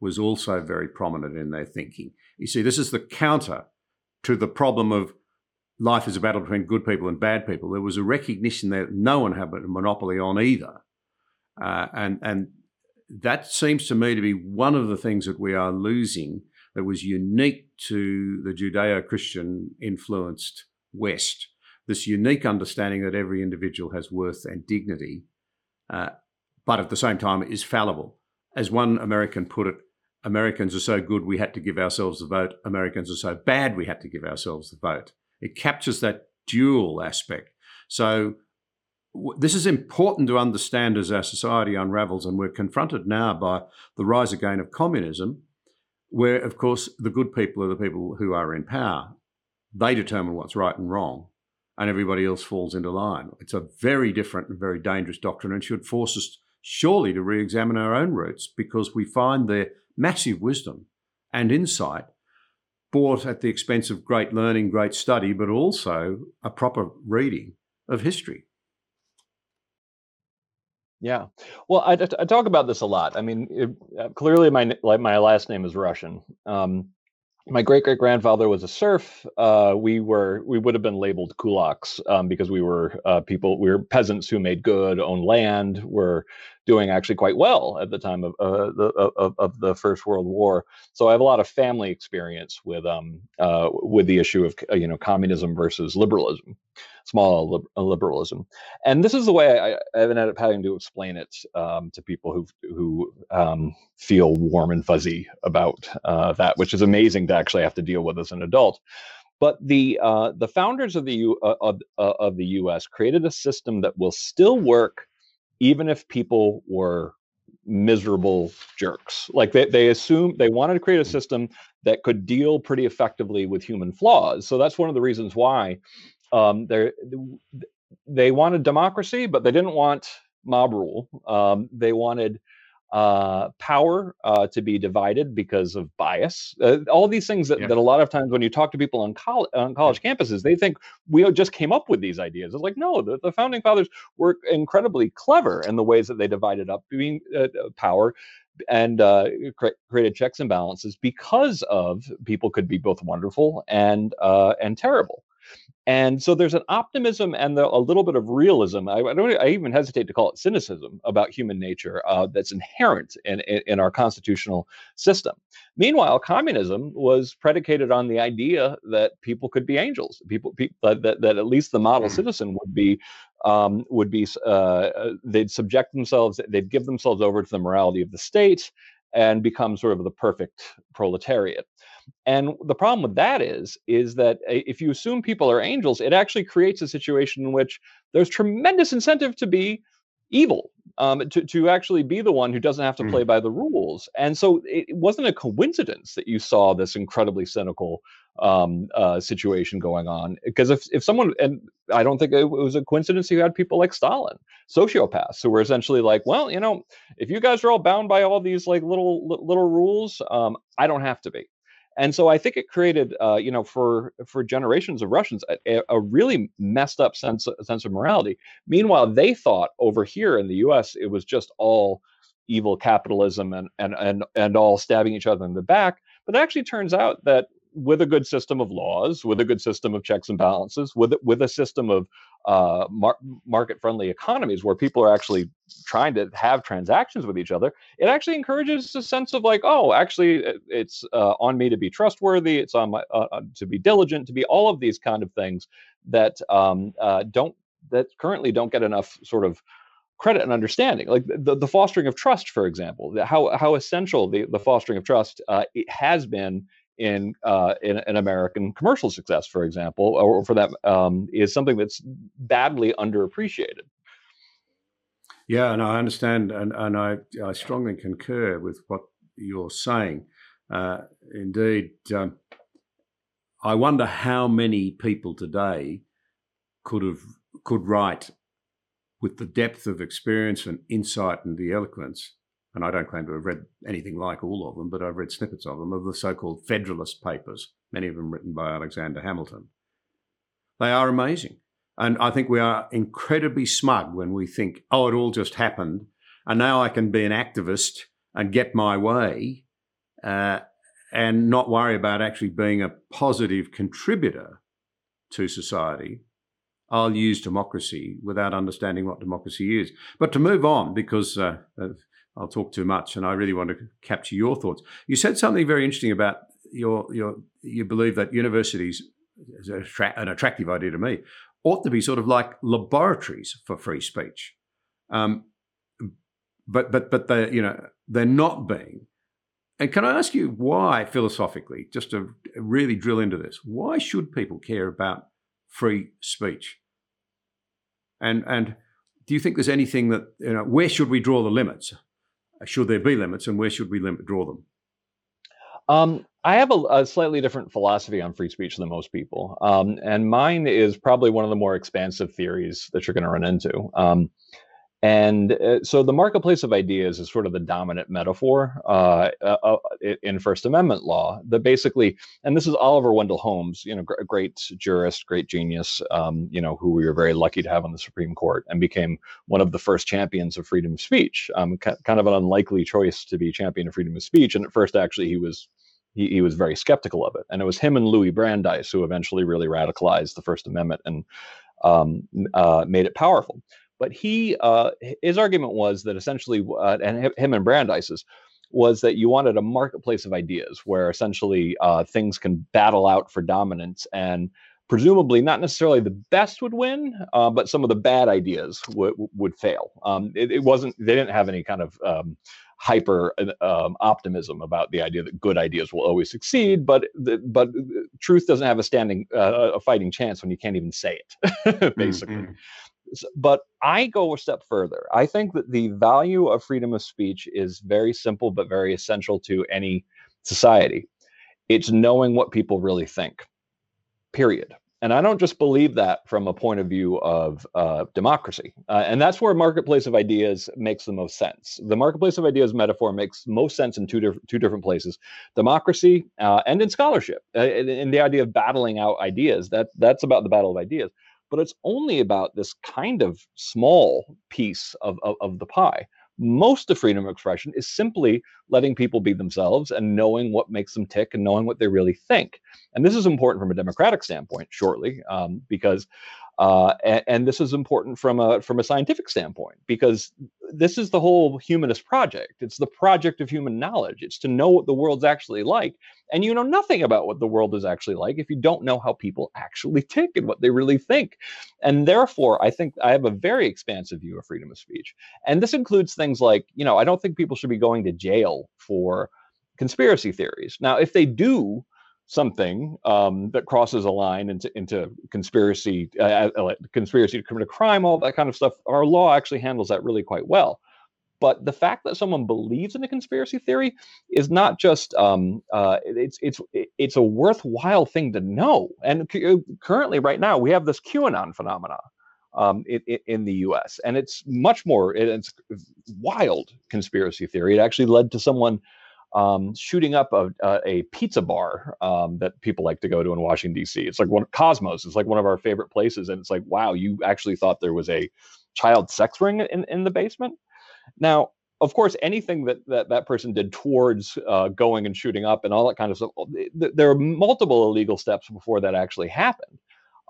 Speaker 2: was also very prominent in their thinking. You see, this is the counter to the problem of life is a battle between good people and bad people. There was a recognition that no one had a monopoly on either. Uh, and, and that seems to me to be one of the things that we are losing that was unique to the Judeo Christian influenced West. This unique understanding that every individual has worth and dignity, uh, but at the same time is fallible. As one American put it, Americans are so good we had to give ourselves the vote. Americans are so bad we had to give ourselves the vote. It captures that dual aspect. So w- this is important to understand as our society unravels, and we're confronted now by the rise again of communism, where, of course, the good people are the people who are in power. They determine what's right and wrong, and everybody else falls into line. It's a very different and very dangerous doctrine and should force us surely to re examine our own roots because we find there massive wisdom and insight bought at the expense of great learning, great study, but also a proper reading of history.
Speaker 3: Yeah. Well, I, I talk about this a lot. I mean, it, uh, clearly my like my last name is Russian. Um, my great great grandfather was a serf. Uh, we were we would have been labeled kulaks um, because we were uh, people we were peasants who made good, owned land, were doing actually quite well at the time of uh, the of, of, the First World War. So I have a lot of family experience with um uh, with the issue of uh, you know communism versus liberalism, small uh, liberalism, and this is the way I, I ended up having to explain it um, to people who who um, feel warm and fuzzy about uh, that, which is amazing to actually have to deal with as an adult. But the uh, the founders of the U, uh, of, of the U.S. created a system that will still work even if people were miserable jerks. Like they, they assume they wanted to create a system that could deal pretty effectively with human flaws. So that's one of the reasons why um, they they wanted democracy, but they didn't want mob rule. Um, they wanted uh, power uh, to be divided because of bias. Uh, all these things that, yeah. that a lot of times when you talk to people on, college, on college yeah. campuses, they think we just came up with these ideas. It's like, no, the, the founding fathers were incredibly clever in the ways that they divided up being uh, power and uh, created checks and balances because of people could be both wonderful and uh, and terrible. And so there's an optimism and the, a little bit of realism. I, I, don't. I even hesitate to call it cynicism about human nature uh, that's inherent in, in, in, our constitutional system. Meanwhile, communism was predicated on the idea that people could be angels. People, people that, that, that at least the model mm. citizen would be um, would be. Uh, uh, they'd subject themselves. They'd give themselves over to the morality of the state and become sort of the perfect proletariat. And the problem with that is, is that eh, if you assume people are angels, it actually creates a situation in which there's tremendous incentive to be evil, um, to, to actually be the one who doesn't have to play mm. by the rules. And so it wasn't a coincidence that you saw this incredibly cynical um, uh, situation going on. Because if, if someone, and I don't think it was a coincidence you had people like Stalin, sociopaths, who were essentially like, well, you know, if you guys are all bound by all these like little little rules, um, I don't have to be and so I think it created, uh, you know, for for generations of Russians, a, a, really messed up sense sense of morality. Meanwhile, they thought over here in the U.S. it was just all evil capitalism and and and and all stabbing each other in the back. But it actually turns out that with a good system of laws, with a good system of checks and balances, with with a system of uh, mar- market-friendly economies where people are actually trying to have transactions with each other, it actually encourages a sense of like, oh, actually, it's uh, on me to be trustworthy. It's on my uh, uh, to be diligent, to be all of these kind of things that um, uh, don't that currently don't get enough sort of credit and understanding like the, the fostering of trust for example how how essential the, the fostering of trust uh, it has been in, uh, in, in American commercial success, for example, or for that um, is something that's badly underappreciated.
Speaker 2: Yeah, and I understand, and, and I, I strongly concur with what you're saying. Uh, indeed, um, I wonder how many people today could have could write with the depth of experience and insight and the eloquence and I don't claim to have read anything like all of them, but I've read snippets of them, of the so called Federalist Papers, many of them written by Alexander Hamilton. They are amazing. And I think we are incredibly smug when we think, oh, it all just happened, and now I can be an activist and get my way uh, and not worry about actually being a positive contributor to society. I'll use democracy without understanding what democracy is. But to move on, because uh, I'll talk too much, and I really want to capture your thoughts. You said something very interesting about your your you believe that universities is an attractive idea to me ought to be sort of like laboratories for free speech, um, but but but they you know they're not being. And can I ask you why philosophically, just to really drill into this, why should people care about free speech? And and do you think there's anything that you know where should we draw the limits? Should there be limits, and where should we limit, draw them?
Speaker 3: Um, I have a, a, slightly different philosophy on free speech than most people, um, and mine is probably one of the more expansive theories that you're going to run into. Um, And uh, so the marketplace of ideas is sort of the dominant metaphor uh, uh, uh in First Amendment law. That basically, and this is Oliver Wendell Holmes, you know, a great jurist, great genius, um, you know, who we were very lucky to have on the Supreme Court, and became one of the first champions of freedom of speech. Um, kind of an unlikely choice to be champion of freedom of speech, and at first, actually, he was he, he, was very skeptical of it. And it was him and Louis Brandeis who eventually really radicalized the First Amendment and um, uh, made it powerful. But he, uh, his argument was that essentially, uh, and him and Brandeis's, was that you wanted a marketplace of ideas where essentially uh, things can battle out for dominance and presumably not necessarily the best would win, uh, but some of the bad ideas would would fail. Um, it, it, wasn't they didn't have any kind of um, hyper um, optimism about the idea that good ideas will always succeed, but the, but truth doesn't have a standing uh, a fighting chance when you can't even say it, basically. Mm-hmm but I go a step further. I think that the value of freedom of speech is very simple, but very essential to any society. It's knowing what people really think, period. And I don't just believe that from a point of view of uh, democracy. Uh, and that's where marketplace of ideas makes the most sense. The marketplace of ideas metaphor makes most sense in two, diff- two different places democracy uh, and in scholarship. Uh, in the idea of battling out ideas, that, that's about the battle of ideas but it's only about this kind of small piece of, of, of the pie. Most of freedom of expression is simply letting people be themselves and knowing what makes them tick and knowing what they really think. And this is important from a democratic standpoint, shortly, um, because uh, and, and, this is important from a from a scientific standpoint because this is the whole humanist project. It's the project of human knowledge. It's to know what the world's actually like, and you know nothing about what the world is actually like if you don't know how people actually tick and what they really think. And therefore, I think I have a very expansive view of freedom of speech, and this includes things like you know I don't think people should be going to jail for conspiracy theories. Now, if they do, something um, that crosses a line into into conspiracy, uh, uh conspiracy to commit a crime, all that kind of stuff. Our law actually handles that really quite well. But the fact that someone believes in a conspiracy theory is not just um, uh, it's it's it's a worthwhile thing to know. And uh, currently, right now, we have this QAnon phenomenon um, in, in, the U.S. and it's much more it's wild conspiracy theory. It actually led to someone um, shooting up a, a pizza bar um, that people like to go to in Washington D.C. It's like one Cosmos. It's like one of our favorite places, and it's like, wow, you actually thought there was a child sex ring in, in the basement. Now, of course, anything that that, that person did towards uh, going and shooting up and all that kind of stuff, there are multiple illegal steps before that actually happened.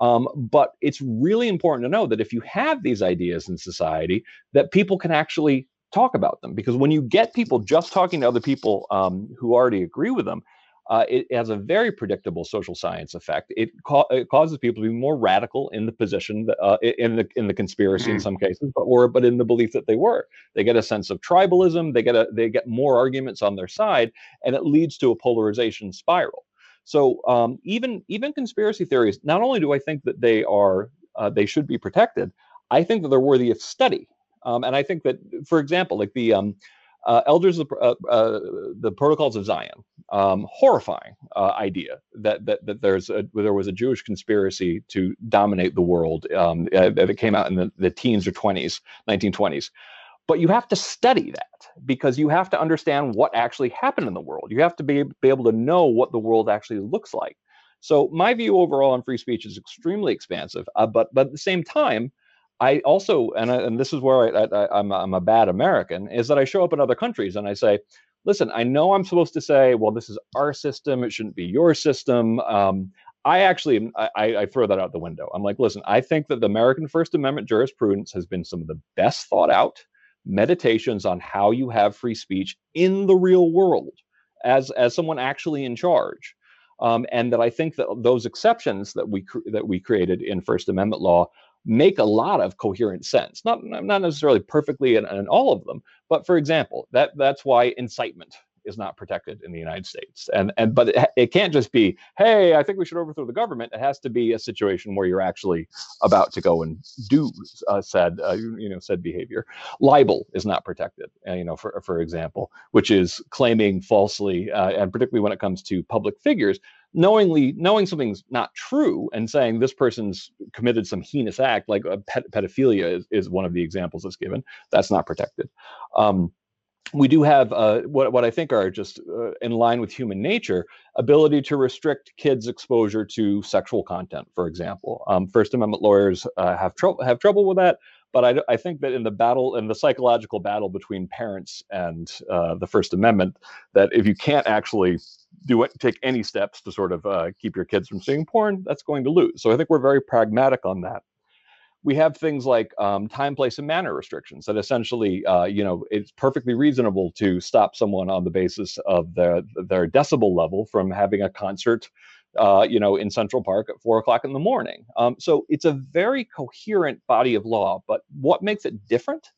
Speaker 3: Um, but it's really important to know that if you have these ideas in society, that people can actually talk about them because when you get people just talking to other people um, who already agree with them uh, it has a very predictable social science effect. It, ca- it, causes people to be more radical in the position, that, uh, in the in the conspiracy mm. in some cases, but or but in the belief that they were. They get a sense of tribalism. They get a they get more arguments on their side, and it leads to a polarization spiral. So um, even even conspiracy theories, not only do I think that they are uh, they should be protected, I think that they're worthy of study. Um, and I think that, for example, like the um, uh, elders of uh, uh, the protocols of Zion, um, horrifying uh, idea that that that there's a, there was a Jewish conspiracy to dominate the world um, uh, that came out in the, the teens or 20s, 1920s. But you have to study that because you have to understand what actually happened in the world. You have to be, be able to know what the world actually looks like. So my view overall on free speech is extremely expansive, uh, but but at the same time, I also, and, I, and this is where I, I, I'm, I'm a bad American, is that I show up in other countries and I say, listen, I know I'm supposed to say, well, this is our system, it shouldn't be your system. Um, I actually, I, I, throw that out the window. I'm like, listen, I think that the American First Amendment jurisprudence has been some of the best thought out meditations on how you have free speech in the real world as as someone actually in charge. Um, and that I think that those exceptions that we that we created in First Amendment law make a lot of coherent sense. Not not necessarily perfectly in, in all of them, but for example, that that's why incitement is not protected in the United States. And and but it, it, can't just be, hey, I think we should overthrow the government. It has to be a situation where you're actually about to go and do uh, said uh, you know said behavior. Libel is not protected. Uh, you know, for for example, which is claiming falsely, uh, and particularly when it comes to public figures, knowingly knowing something's not true and saying this person's committed some heinous act, like uh, ped- pedophilia is, is one of the examples that's given. That's not protected. Um, we do have uh, what what I think are just uh, in line with human nature ability to restrict kids' exposure to sexual content, for example. Um, First Amendment lawyers uh, have trouble have trouble with that, but I, I think that in the battle in the psychological battle between parents and uh, the First Amendment, that if you can't actually do it, take any steps to sort of uh, keep your kids from seeing porn, that's going to lose. So I think we're very pragmatic on that we have things like um, time, place, and manner restrictions that essentially, uh, you know, it's perfectly reasonable to stop someone on the basis of their their decibel level from having a concert, uh, you know, in Central Park at four o'clock in the morning. Um, so it's a very coherent body of law. But what makes it different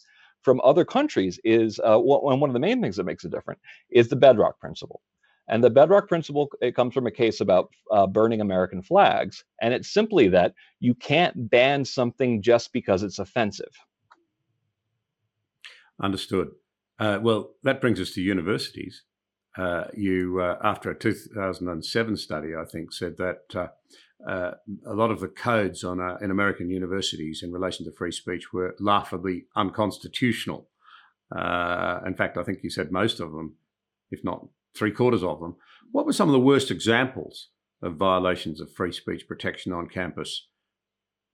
Speaker 3: from other countries is, uh, what, one of the main things that makes it different is the bedrock principle. And the bedrock principle it comes from a case about uh, burning American flags, and it's simply that you can't ban something just because it's offensive.
Speaker 2: Understood. Uh, well, that brings us to universities. Uh, you, uh, after a 2007 study, I think, said that uh, uh, a lot of the codes on in American universities in relation to free speech were laughably unconstitutional. in fact, I think you said most of them, if not three quarters of them. What were some of the worst examples of violations of free speech protection on campus?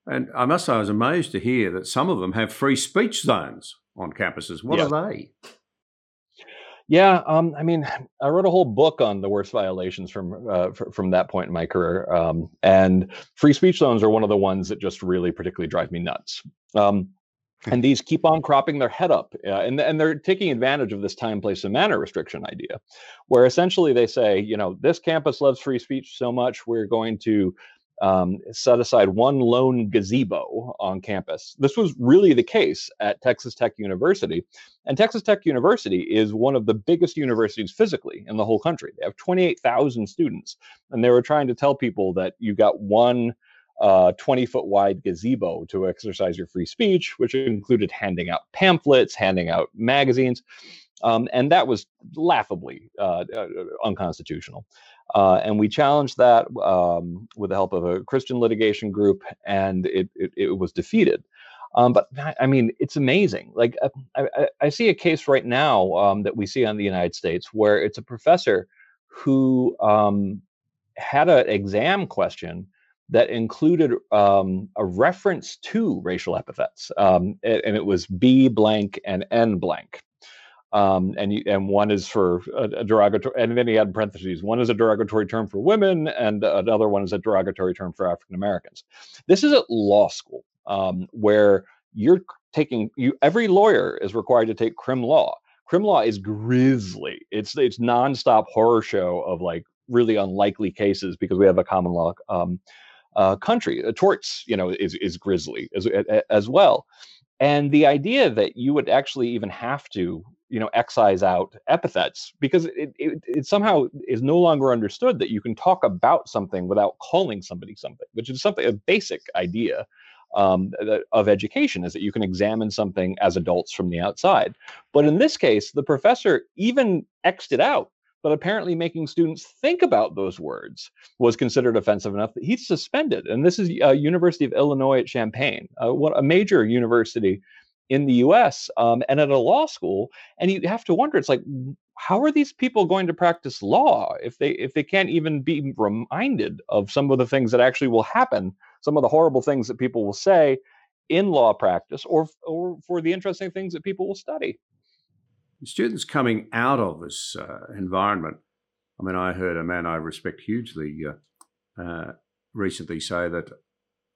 Speaker 2: And I must say, I was amazed to hear that some of them have free speech zones on campuses. What yeah. are they?
Speaker 3: Yeah, um, I mean, I wrote a whole book on the worst violations from uh, f- from that point in my career, um, and free speech zones are one of the ones that just really particularly drive me nuts. Um, and these keep on cropping their head up uh, and, and they're taking advantage of this time place and manner restriction idea where essentially they say you know this campus loves free speech so much we're going to um, set aside one lone gazebo on campus. This was really the case at texas tech university and texas tech university is one of the biggest universities physically in the whole country. They have 28000 students and they were trying to tell people that you got one uh, 20 foot wide gazebo to exercise your free speech, which included handing out pamphlets, handing out magazines. Um, and that was laughably uh, uh, unconstitutional. Uh, and we challenged that um, with the help of a Christian litigation group, and it, it, it was defeated. Um, but I mean, it's amazing. Like uh, I, I, I see a case right now um, that we see on the United States where it's a professor who um, had an exam question that included um, a reference to racial epithets, um, and, it was B blank and N blank. Um, and you, and one is for a, a, derogatory, and then he had parentheses. One is a derogatory term for women, and another one is a derogatory term for African Americans. This is at law school, um, where you're taking you. Every lawyer is required to take crim law. Crim law is grisly. It's it's nonstop horror show of like really unlikely cases because we have a common law um, uh, country. Uh, torts, you know, is is grisly as as well. And the idea that you would actually even have to, you know, excise out epithets because it, it, it, somehow is no longer understood that you can talk about something without calling somebody something, which is something a basic idea um, of education is that you can examine something as adults from the outside. But in this case, the professor even xed it out but apparently making students think about those words was considered offensive enough that he's suspended. And this is uh, University of Illinois at Champaign, uh, what a major university in the U.S. Um, and at a law school. And you have to wonder, it's like, how are these people going to practice law if they if they can't even be reminded of some of the things that actually will happen, some of the horrible things that people will say in law practice, or or for the interesting things that people will study?
Speaker 2: Students coming out of this uh, environment. I mean, I heard a man I respect hugely uh, uh, recently say that,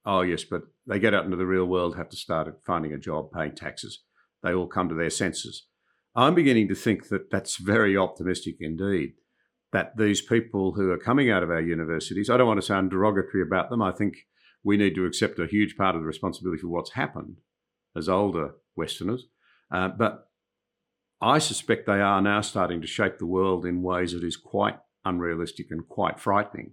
Speaker 2: oh, yes, but they get out into the real world, have to start finding a job, paying taxes. They all come to their senses. I'm beginning to think that that's very optimistic indeed. That these people who are coming out of our universities, I don't want to sound derogatory about them. I think we need to accept a huge part of the responsibility for what's happened as older Westerners. Uh, but I suspect they are now starting to shape the world in ways that is quite unrealistic and quite frightening.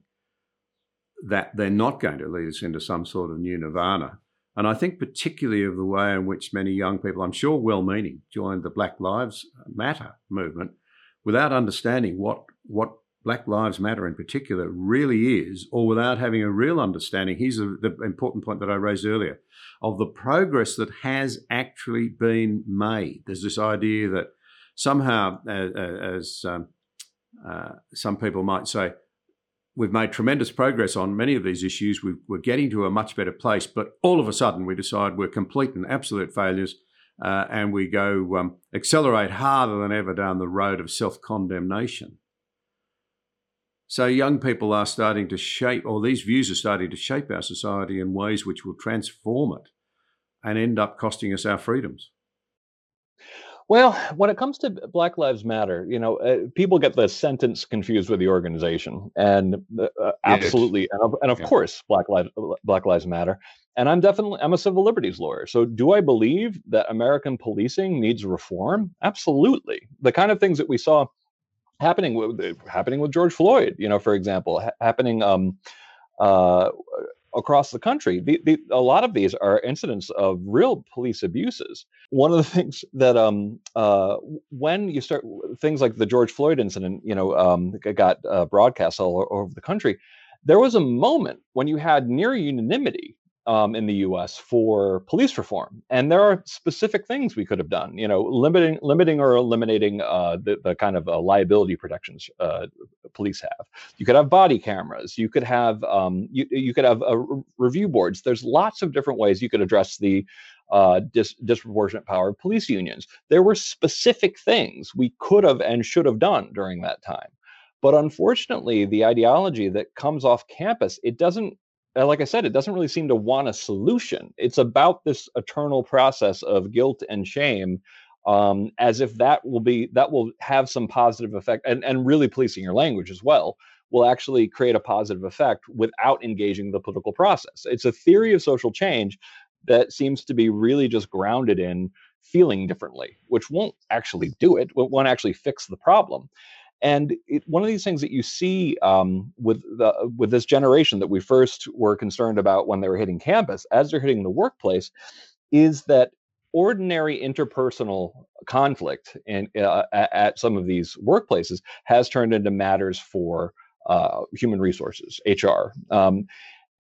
Speaker 2: That they're not going to lead us into some sort of new nirvana. And I think particularly of the way in which many young people, I'm sure well meaning, joined the Black Lives Matter movement without understanding what, what Black Lives Matter in particular really is, or without having a real understanding, here's a, the important point that I raised earlier, of the progress that has actually been made. There's this idea that somehow, as, um, uh, some people might say, we've made tremendous progress on many of these issues. we are getting to a much better place, but all of a sudden we decide we're complete and absolute failures, uh, and we go um, accelerate harder than ever down the road of self condemnation. So young people are starting to shape, or these views are starting to shape our society in ways which will transform it and end up costing us our freedoms.
Speaker 3: Well, when it comes to Black Lives Matter, you know, uh, people get the sentence confused with the organization, and uh, uh absolutely, and of, and of yeah. course, Black Lives Black Lives Matter. And I'm definitely I'm a civil liberties lawyer. So, do I believe that American policing needs reform? Absolutely. The kind of things that we saw happening with happening with George Floyd, you know, for example, ha- happening um, uh, across the country. The, the, a lot of these are incidents of real police abuses. One of the things that um, uh, when you start things like the George Floyd incident, you know, um, got uh, broadcast all over the country. There was a moment when you had near unanimity um, in the U.S. for police reform, and there are specific things we could have done. You know, limiting, limiting or eliminating uh, the, the kind of uh, liability protections uh, police have. You could have body cameras. You could have um, you you could have uh, review boards. There's lots of different ways you could address the uh, dis- disproportionate power of police unions. There were specific things we could have and should have done during that time. But unfortunately, the ideology that comes off campus, it doesn't like I said, it doesn't really seem to want a solution. It's about this eternal process of guilt and shame, um, as if that will be that will have some positive effect, and and really policing your language as well will actually create a positive effect without engaging the political process. It's a theory of social change that seems to be really just grounded in feeling differently, which won't actually do it, won't actually fix the problem. And it, one of these things that you see um, with the with this generation that we first were concerned about when they were hitting campus, as they're hitting the workplace, is that ordinary interpersonal conflict in, uh, at some of these workplaces has turned into matters for uh, human resources, HR. Um,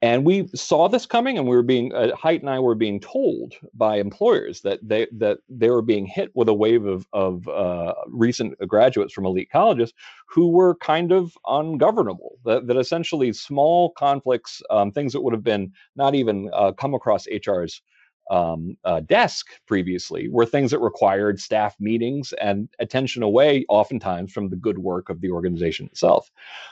Speaker 3: and we saw this coming, and we were being uh, Haidt and I were being told by employers that they that they were being hit with a wave of of uh, recent graduates from elite colleges who were kind of ungovernable. That that essentially small conflicts, um, things that would have been not even uh, come across HR's um, uh, desk previously were things that required staff meetings and attention away, oftentimes, from the good work of the organization itself.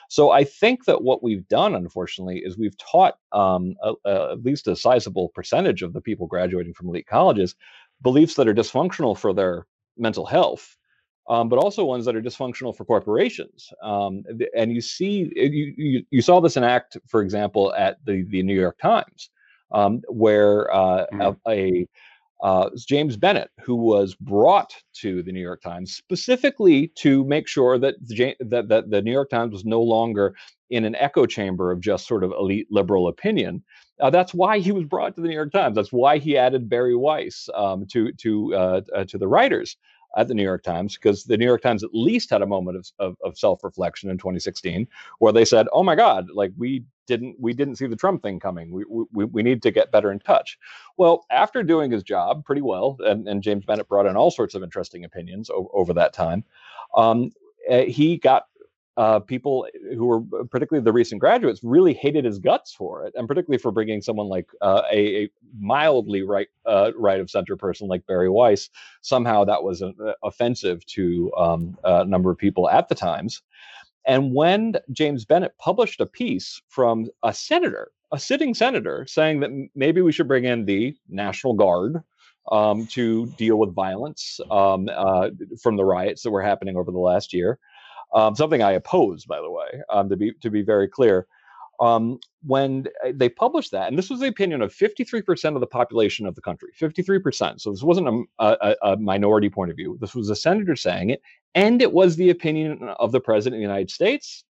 Speaker 3: So I think that what we've done, unfortunately, is we've taught um, a, a, at least a sizable percentage of the people graduating from elite colleges beliefs that are dysfunctional for their mental health. Um, but also ones that are dysfunctional for corporations. Um, and you see, you, you, you, saw this in act, for example, at the, the New York Times, um, where uh, mm. a, a uh, James Bennet, who was brought to the New York Times specifically to make sure that the, that, that the New York Times was no longer in an echo chamber of just sort of elite liberal opinion. Uh, that's why he was brought to the New York Times. That's why he added Bari Weiss um, to to uh, uh, to the writers at the New York Times because the New York Times at least had a moment of, of, of self-reflection in 2016 where they said, "Oh my God, like we didn't we didn't see the Trump thing coming. We we, we need to get better in touch." Well, after doing his job pretty well, and, and James Bennet brought in all sorts of interesting opinions over, that time, um, eh, he got uh, people who were uh, particularly the recent graduates really hated his guts for it, and particularly for bringing someone like uh, a, a, mildly right uh, right of center person like Bari Weiss. Somehow that was uh, offensive to um, a number of people at the Times. And when James Bennet published a piece from a senator, a sitting senator, saying that maybe we should bring in the National Guard um, to deal with violence um, uh, from the riots that were happening over the last year, um, something I oppose, by the way, um, to be to be very clear. Um, when they published that, and this was the opinion of 53% of the population of the country, 53%. So this wasn't a, a, a, minority point of view. This was a senator saying it, and it was the opinion of the president of the United States.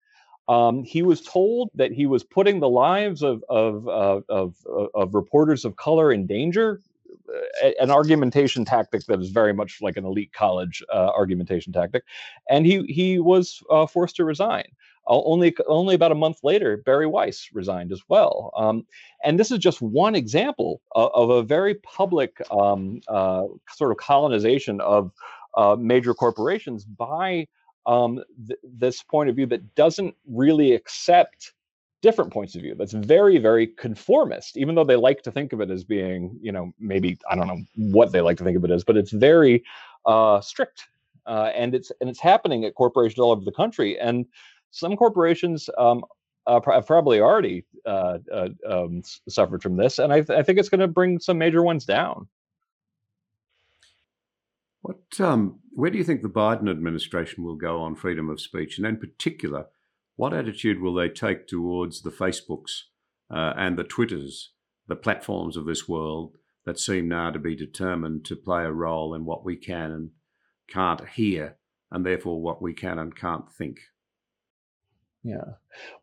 Speaker 3: Um, he was told that he was putting the lives of of, of, of, of reporters of color in danger an argumentation tactic that is very much like an elite college uh, argumentation tactic, and he he was uh, forced to resign. Only only about a month later, Bari Weiss resigned as well. Um, and this is just one example of, of a very public um, uh, sort of colonization of uh, major corporations by um, th- this point of view that doesn't really accept different points of view that's very very conformist even though they like to think of it as being you know maybe i don't know what they like to think of it as but it's very uh, strict uh, and it's and it's happening at corporations all over the country and some corporations um, uh, have probably already uh, uh, um, suffered from this and i, th- I think it's going to bring some major ones down
Speaker 2: what um, where do you think the biden administration will go on freedom of speech and in particular what attitude will they take towards the Facebooks uh, and the Twitters, the platforms of this world that seem now to be determined to play a role in what we can and can't hear, and therefore what we can and can't think?
Speaker 3: Yeah.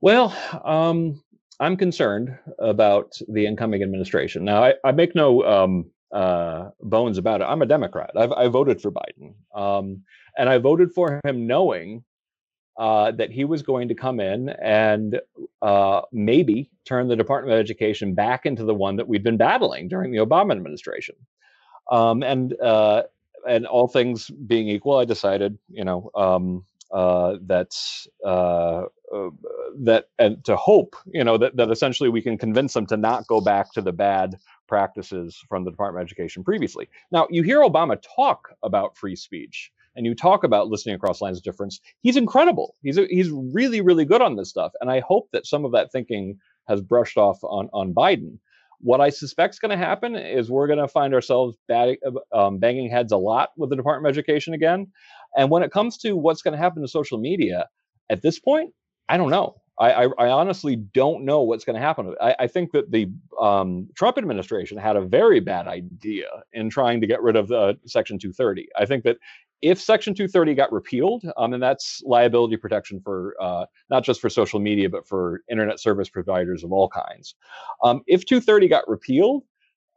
Speaker 3: Well, um, I'm concerned about the incoming administration. Now, I, I make no um, uh, bones about it. I'm a Democrat. I've, I voted for Biden. Um, and I voted for him knowing uh, that he was going to come in and uh, maybe turn the Department of Education back into the one that we'd been battling during the Obama administration. Um, and uh, and all things being equal, I decided, you know, um, uh, that uh, uh, that and to hope, you know, that that essentially we can convince them to not go back to the bad practices from the Department of Education previously. Now, you hear Obama talk about free speech and you talk about listening across lines of difference, he's incredible. He's a, he's really really good on this stuff, and I hope that some of that thinking has brushed off on on Biden. What I suspect is going to happen is we're going to find ourselves bad, um, banging heads a lot with the Department of Education again. And when it comes to what's going to happen to social media, at this point, I don't know. I, I, I honestly don't know what's going to happen. I, I, think that the um, Trump administration had a very bad idea in trying to get rid of the Section 230. I think that if Section 230 got repealed, um, and that's liability protection for uh, not just for social media, but for internet service providers of all kinds. Um, if 230 got repealed,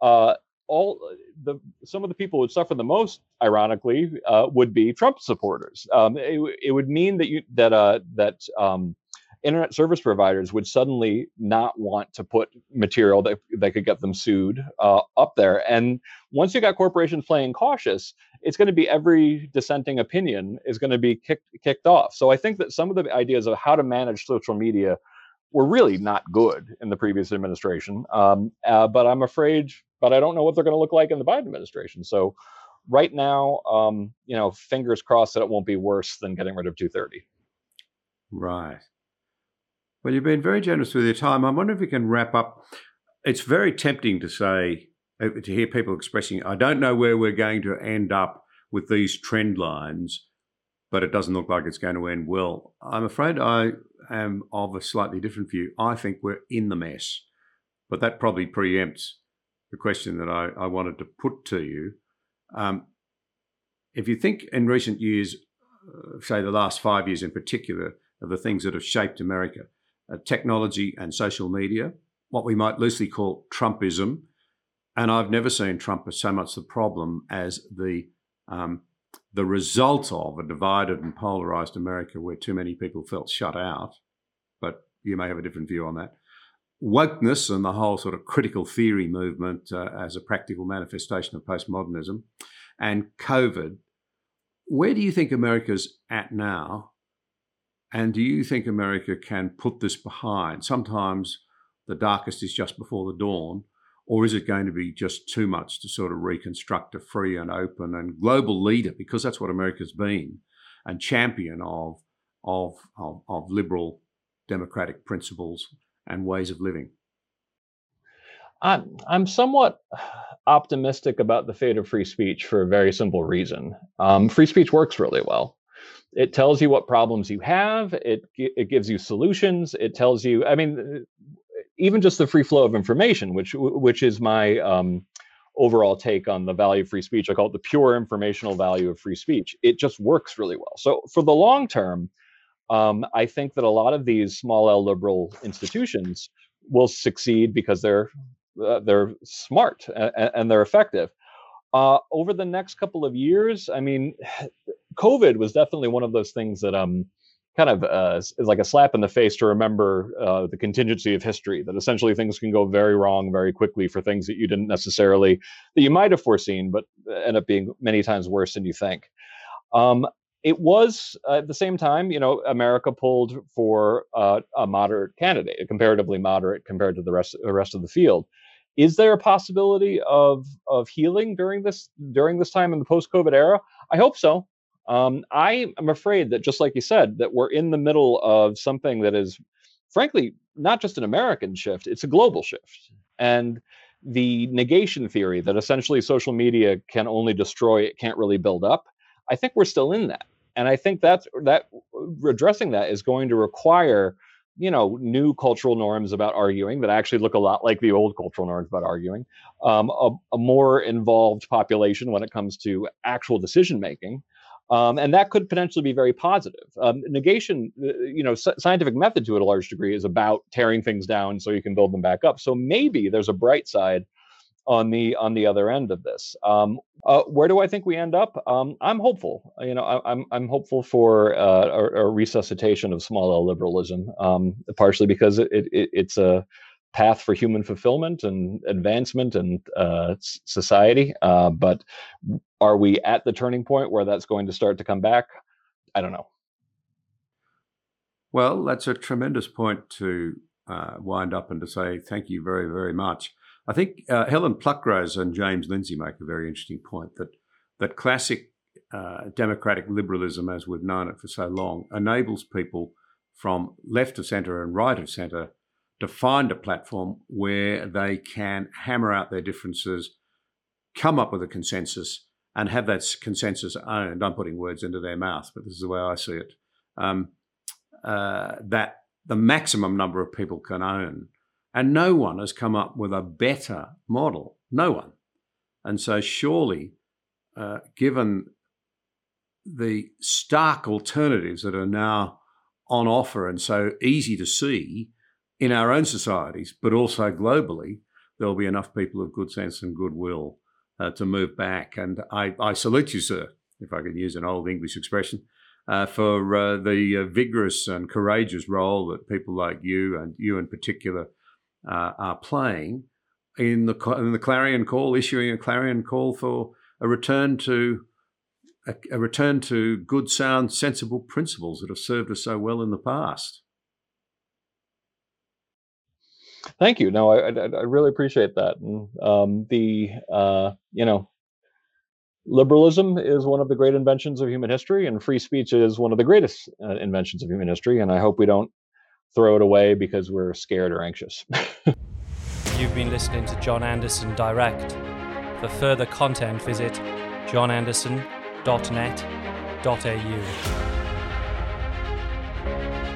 Speaker 3: uh, all the some of the people who would suffer the most, ironically, uh, would be Trump supporters. Um, it, it, would mean that you that uh, that um, internet service providers would suddenly not want to put material that, that could get them sued uh, up there. And once you got corporations playing cautious, it's going to be every dissenting opinion is going to be kicked kicked off. So I think that some of the ideas of how to manage social media were really not good in the previous administration. Um, uh, but I'm afraid, but I don't know what they're going to look like in the Biden administration. So right now, um, you know, fingers crossed that it won't be worse than getting rid of 230.
Speaker 2: Right. Well, you've been very generous with your time. I wonder if we can wrap up. It's very tempting to say, uh, to hear people expressing, I don't know where we're going to end up with these trend lines, but it doesn't look like it's going to end well. I'm afraid I am of a slightly different view. I think we're in the mess, but that probably preempts the question that I, I wanted to put to you. Um, if you think in recent years, uh, say the last five years in particular, of the things that have shaped America, uh, technology and social media, what we might loosely call Trumpism. And I've never seen Trump as so much the problem as the um, the result of a divided and polarized America where too many people felt shut out. But you may have a different view on that. Wokeness and the whole sort of critical theory movement uh, as a practical manifestation of postmodernism, and COVID. Where do you think America's at now and do you think America can put this behind? Sometimes the darkest is just before the dawn, or is it going to be just too much to sort of reconstruct a free and open and global leader? Because that's what America's been, and champion of of of, of liberal democratic principles and ways of living.
Speaker 3: I'm I'm somewhat optimistic about the fate of free speech for a very simple reason. Um, free speech works really well it tells you what problems you have it it gives you solutions it tells you i mean even just the free flow of information which which is my um, overall take on the value of free speech. I call it the pure informational value of free speech. It just works really well. So for the long term um, i think that a lot of these small l liberal institutions will succeed because they're uh, they're smart and, and, they're effective. Uh, over the next couple of years, I mean, COVID was definitely one of those things that um kind of uh, is like a slap in the face to remember uh, the contingency of history that essentially things can go very wrong very quickly for things that you didn't necessarily that you might have foreseen but end up being many times worse than you think. Um, it was uh, at the same time you know america pulled for uh, a moderate candidate a comparatively moderate compared to the rest the rest of the field. Is there a possibility of of healing during this during this time in the post covid era? I hope so um, I am afraid that, just like you said, that we're in the middle of something that is, frankly, not just an American shift; it's a global shift. And the negation theory that essentially social media can only destroy; it can't really build up. I think we're still in that, and I think that's that addressing that is going to require you know new cultural norms about arguing that actually look a lot like the old cultural norms about arguing um, a, a, more involved population when it comes to actual decision making um, and that could potentially be very positive. Um, negation, uh, you know, scientific method to a large degree is about tearing things down so you can build them back up. So maybe there's a bright side on the on the other end of this. Um, uh, where do I think we end up? Um, I'm hopeful. You know, I, am I'm, I'm hopeful for uh, a, a, resuscitation of small L liberalism, um, partially because it, it, it's a path for human fulfillment and advancement and uh, society. Uh, but are we at the turning point where that's going to start to come back? I don't know.
Speaker 2: Well, that's a tremendous point to uh, wind up and to say thank you very, very much. I think uh, Helen Pluckrose and James Lindsay make a very interesting point that that classic uh, democratic liberalism, as we've known it for so long, enables people from left of centre and right of centre to find a platform where they can hammer out their differences, come up with a consensus, and have that consensus owned. I'm putting words into their mouth, but this is the way I see it. Um, uh, that the maximum number of people can own. And no one has come up with a better model. No one. And so, surely, uh, given the stark alternatives that are now on offer and so easy to see, in our own societies, but also globally, there'll be enough people of good sense and goodwill uh, to move back. And I, I, salute you, sir, if I can use an old English expression, uh, for uh, the uh, vigorous and courageous role that people like you and you in particular uh, are playing in the in the clarion call, issuing a clarion call for a return to a, a return to good, sound, sensible principles that have served us so well in the past.
Speaker 3: Thank you. No, I, I, I really appreciate that. And um, the uh, you know, liberalism is one of the great inventions of human history, and free speech is one of the greatest uh, inventions of human history. And I hope we don't throw it away because we're scared or anxious.
Speaker 1: You've been listening to John Anderson Direct. For further content, visit johnanderson.net.au.